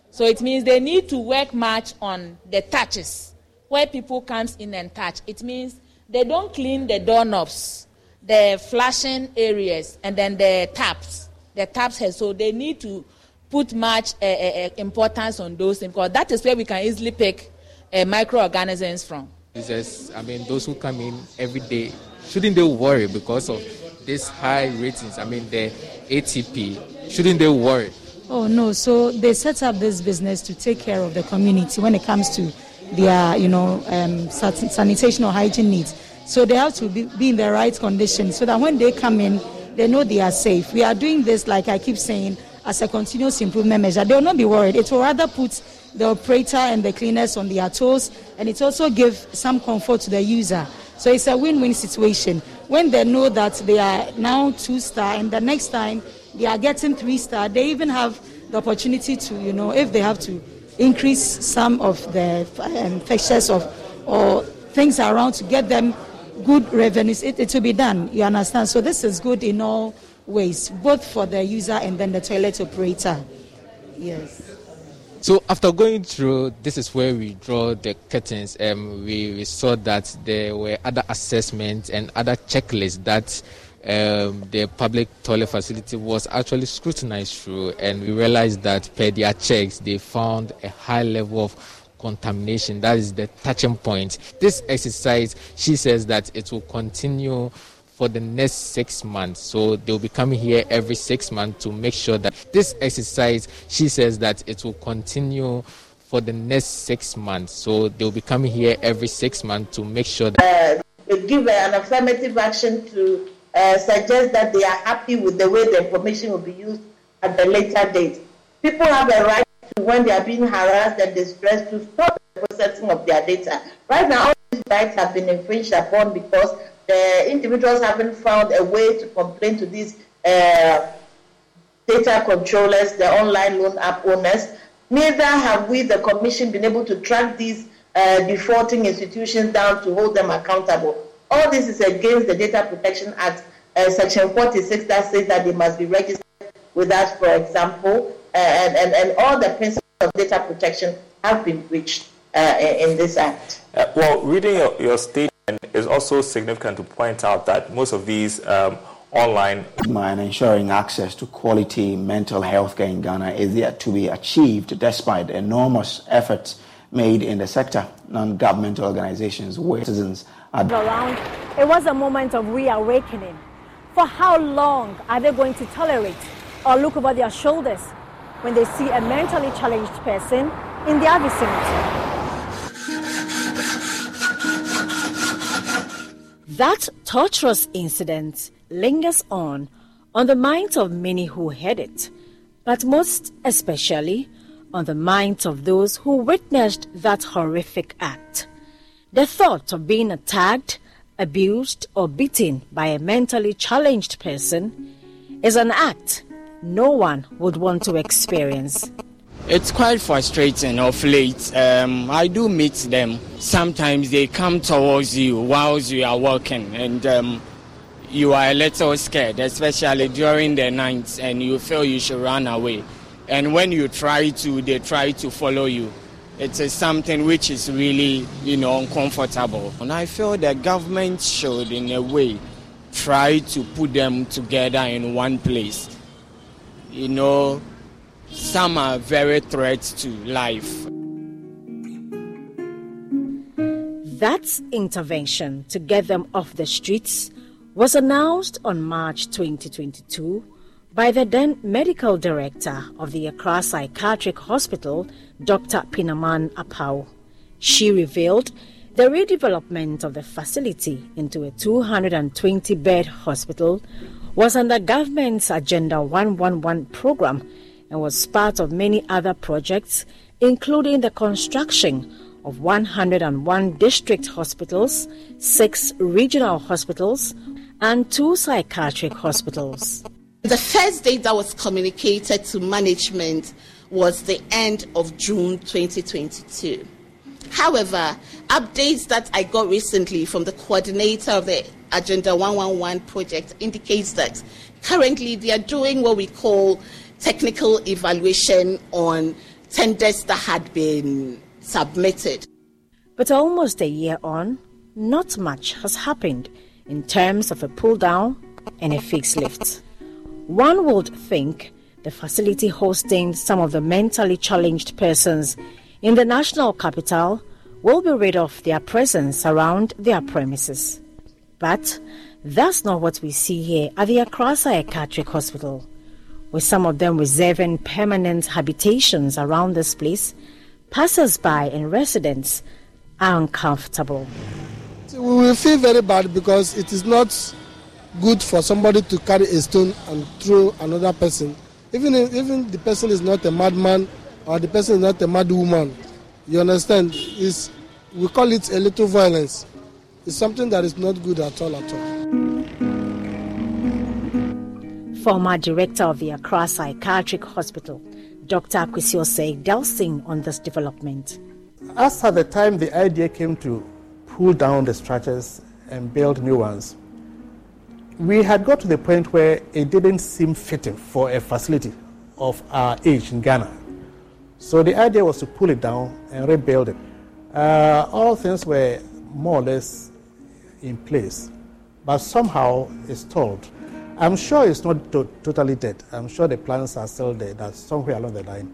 So it means they need to work much on the touches, where people comes in and touch. It means they don't clean the doorknobs, the flashing areas, and then the taps, the taps. So they need to put much uh, uh, importance on those things because that is where we can easily pick uh, microorganisms from. I mean, those who come in every day, shouldn't they worry because of these high ratings? I mean, the ATP, shouldn't they worry? Oh no! So they set up this business to take care of the community when it comes to their, you know, um, sanitation or hygiene needs. So they have to be, be in the right condition so that when they come in, they know they are safe. We are doing this, like I keep saying, as a continuous improvement measure. They will not be worried. It will rather put the operator and the cleaners on their toes, and it also give some comfort to the user. So it's a win-win situation. When they know that they are now two star, and the next time they are getting three star, they even have the opportunity to, you know, if they have to increase some of the um, fixtures of or things around to get them good revenues, it, it will be done. You understand? So this is good in all ways, both for the user and then the toilet operator. Yes. So after going through, this is where we draw the curtains. Um, we, we saw that there were other assessments and other checklists that um, the public toilet facility was actually scrutinized through, and we realized that per their checks, they found a high level of contamination. That is the touching point. This exercise, she says that it will continue for the next six months. So they'll be coming here every six months to make sure that this exercise, she says that it will continue for the next six months. So they'll be coming here every six months to make sure that. Uh, give an affirmative action to uh, suggest that they are happy with the way the information will be used at the later date. People have a right to, when they are being harassed and distressed, to stop the processing of their data. Right now, all these rights have been infringed upon because the individuals haven't found a way to complain to these uh, data controllers, the online loan app owners. Neither have we, the Commission, been able to track these uh, defaulting institutions down to hold them accountable. All this is against the Data Protection Act, uh, Section 46, that says that they must be registered with us, for example, uh, and, and, and all the principles of data protection have been breached uh, in this act. Uh, well, reading your, your statement, and it's also significant to point out that most of these um, online and ensuring access to quality mental health care in Ghana is yet to be achieved despite enormous efforts made in the sector. Non-governmental organizations where citizens are around. It was a moment of reawakening. For how long are they going to tolerate or look over their shoulders when they see a mentally challenged person in their vicinity? That torturous incident lingers on on the minds of many who heard it, but most especially on the minds of those who witnessed that horrific act. The thought of being attacked, abused, or beaten by a mentally challenged person is an act no one would want to experience. It's quite frustrating of late. Um, I do meet them. Sometimes they come towards you whilst you are walking, and um, you are a little scared, especially during the nights, and you feel you should run away. And when you try to, they try to follow you. it is something which is really, you know, uncomfortable. And I feel the government should, in a way, try to put them together in one place. You know, some are very threats to life. That intervention to get them off the streets was announced on March 2022 by the then medical director of the Accra Psychiatric Hospital, Dr. Pinaman Appau. She revealed the redevelopment of the facility into a 220 bed hospital was under government's Agenda 111 program and was part of many other projects, including the construction of 101 district hospitals, six regional hospitals, and two psychiatric hospitals. The first date that was communicated to management was the end of June 2022. However, updates that I got recently from the coordinator of the Agenda 111 project indicates that currently they are doing what we call technical evaluation on tenders that had been submitted. But almost a year on, not much has happened in terms of a pull down and a facelift. One would think the facility hosting some of the mentally challenged persons in the national capital will be rid of their presence around their premises. But that's not what we see here at the Accra Psychiatric Hospital, with some of them reserving permanent habitations around this place. Passers-by and residents are uncomfortable. We will feel very bad because it is not good for somebody to carry a stone and throw another person. Even if, even the person is not a madman or the person is not a mad woman, you understand? It's, we call it a little violence. It's something that is not good at all at all. Former director of the Accra Psychiatric Hospital, Dr. Akwasi Osei, delving on this development. As at the time the idea came to pull down the structures and build new ones, we had got to the point where it didn't seem fitting for a facility of our age in Ghana. So the idea was to pull it down and rebuild it. Uh, all things were more or less in place, but somehow it's stalled. I'm sure it's not to- totally dead. I'm sure the plans are still there, that somewhere along the line,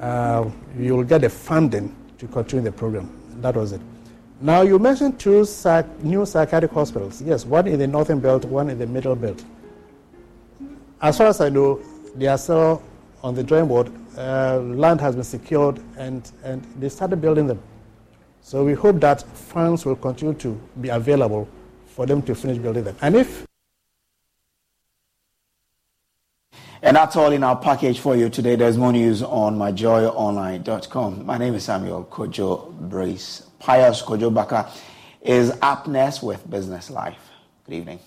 uh, you'll get the funding to continue the program. That was it. Now, you mentioned two psych- new psychiatric hospitals. Yes, one in the northern belt, one in the middle belt. As far as I know, they are still on the drawing board. Uh, land has been secured, and, and they started building them. So we hope that funds will continue to be available for them to finish building them. And if And that's all in our package for you today. There's more news on myjoyonline.com. My name is Samuel Kojo Brace. Pius Kojo Baka is up next with Business Life. Good evening.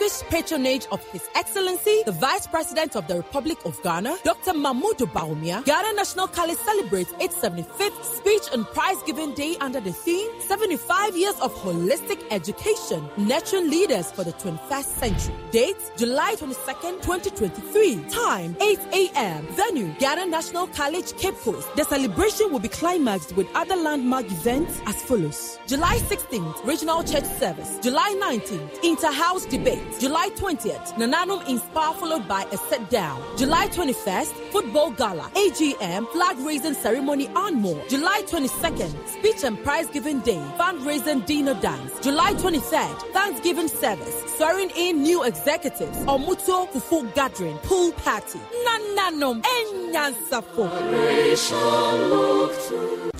Distinguished patronage of His Excellency, the Vice President of the Republic of Ghana, Dr. Mahamudu Bawumia, Ghana National College celebrates its 75th Speech and Prize Giving Day under the theme 75 Years of Holistic Education, Nurturing Leaders for the 21st Century. Date July 22nd, 2023. Time 8 a.m. Venue Ghana National College, Cape Coast. The celebration will be climaxed with other landmark events as follows. July 16th, Regional Church Service. July 19th, Inter-House Debate. July 20th, Nananum Inspire followed by a sit down. July 21st, Football Gala. AGM, Flag Raising Ceremony and more. July 22nd, Speech and Prize Giving Day. Fundraising Dinner Dance. July 23rd, Thanksgiving Service. Swearing in new executives. Omuto Fufu Gathering. Pool Party. Nananum Enyansafo.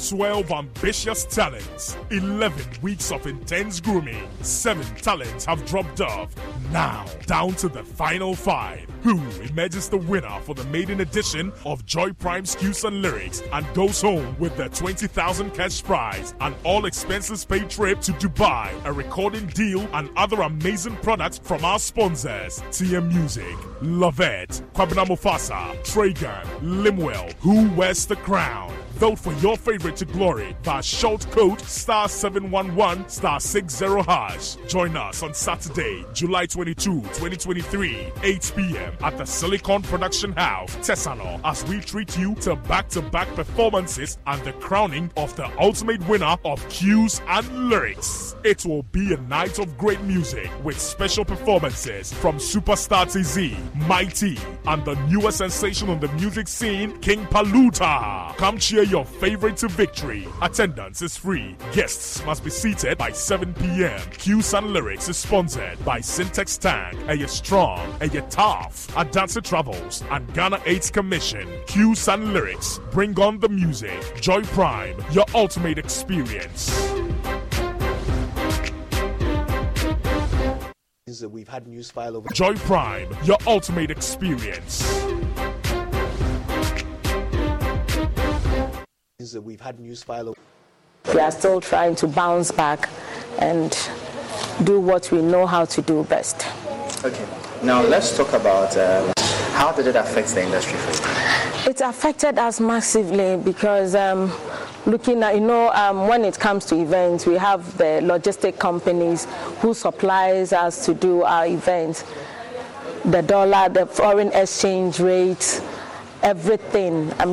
12 ambitious talents, 11 weeks of intense grooming, 7 talents have dropped off. Now, down to the final 5. Who emerges the winner for the maiden edition of Joy Prime Cues and Lyrics and goes home with the 20,000 cash prize, an all expenses paid trip to Dubai, a recording deal, and other amazing products from our sponsors TM Music, Lovette, Kwabena Mufasa, Traeger, Limwell, Who Wears the Crown. Vote for your favorite to glory via short code star 711 star 60 hash. Join us on Saturday, July 22, 2023, 8 p.m. at the Silicon Production House, Tesano, as we treat you to back to back performances and the crowning of the ultimate winner of cues and lyrics. It will be a night of great music with special performances from Superstar TZ, Mighty, and the newest sensation on the music scene, King Paluta. Come cheer your favorite to victory. Attendance is free. Guests must be seated by 7 p.m. Cues Sun Lyrics is sponsored by Syntax Tank, A Strong, A Tough, Adansi Travels, and Ghana AIDS Commission. Cues Sun Lyrics bring on the music. Joy Prime, your ultimate experience. We've had news file over Joy Prime, your ultimate experience. We've had news file. We are still trying to bounce back and do what we know how to do best. Okay. Now let's talk about um, how did it affect the industry for you? It affected us massively because um, looking at, you know, um, when it comes to events, we have the logistic companies who supplies us to do our events. The dollar, the foreign exchange rates, everything. I mean,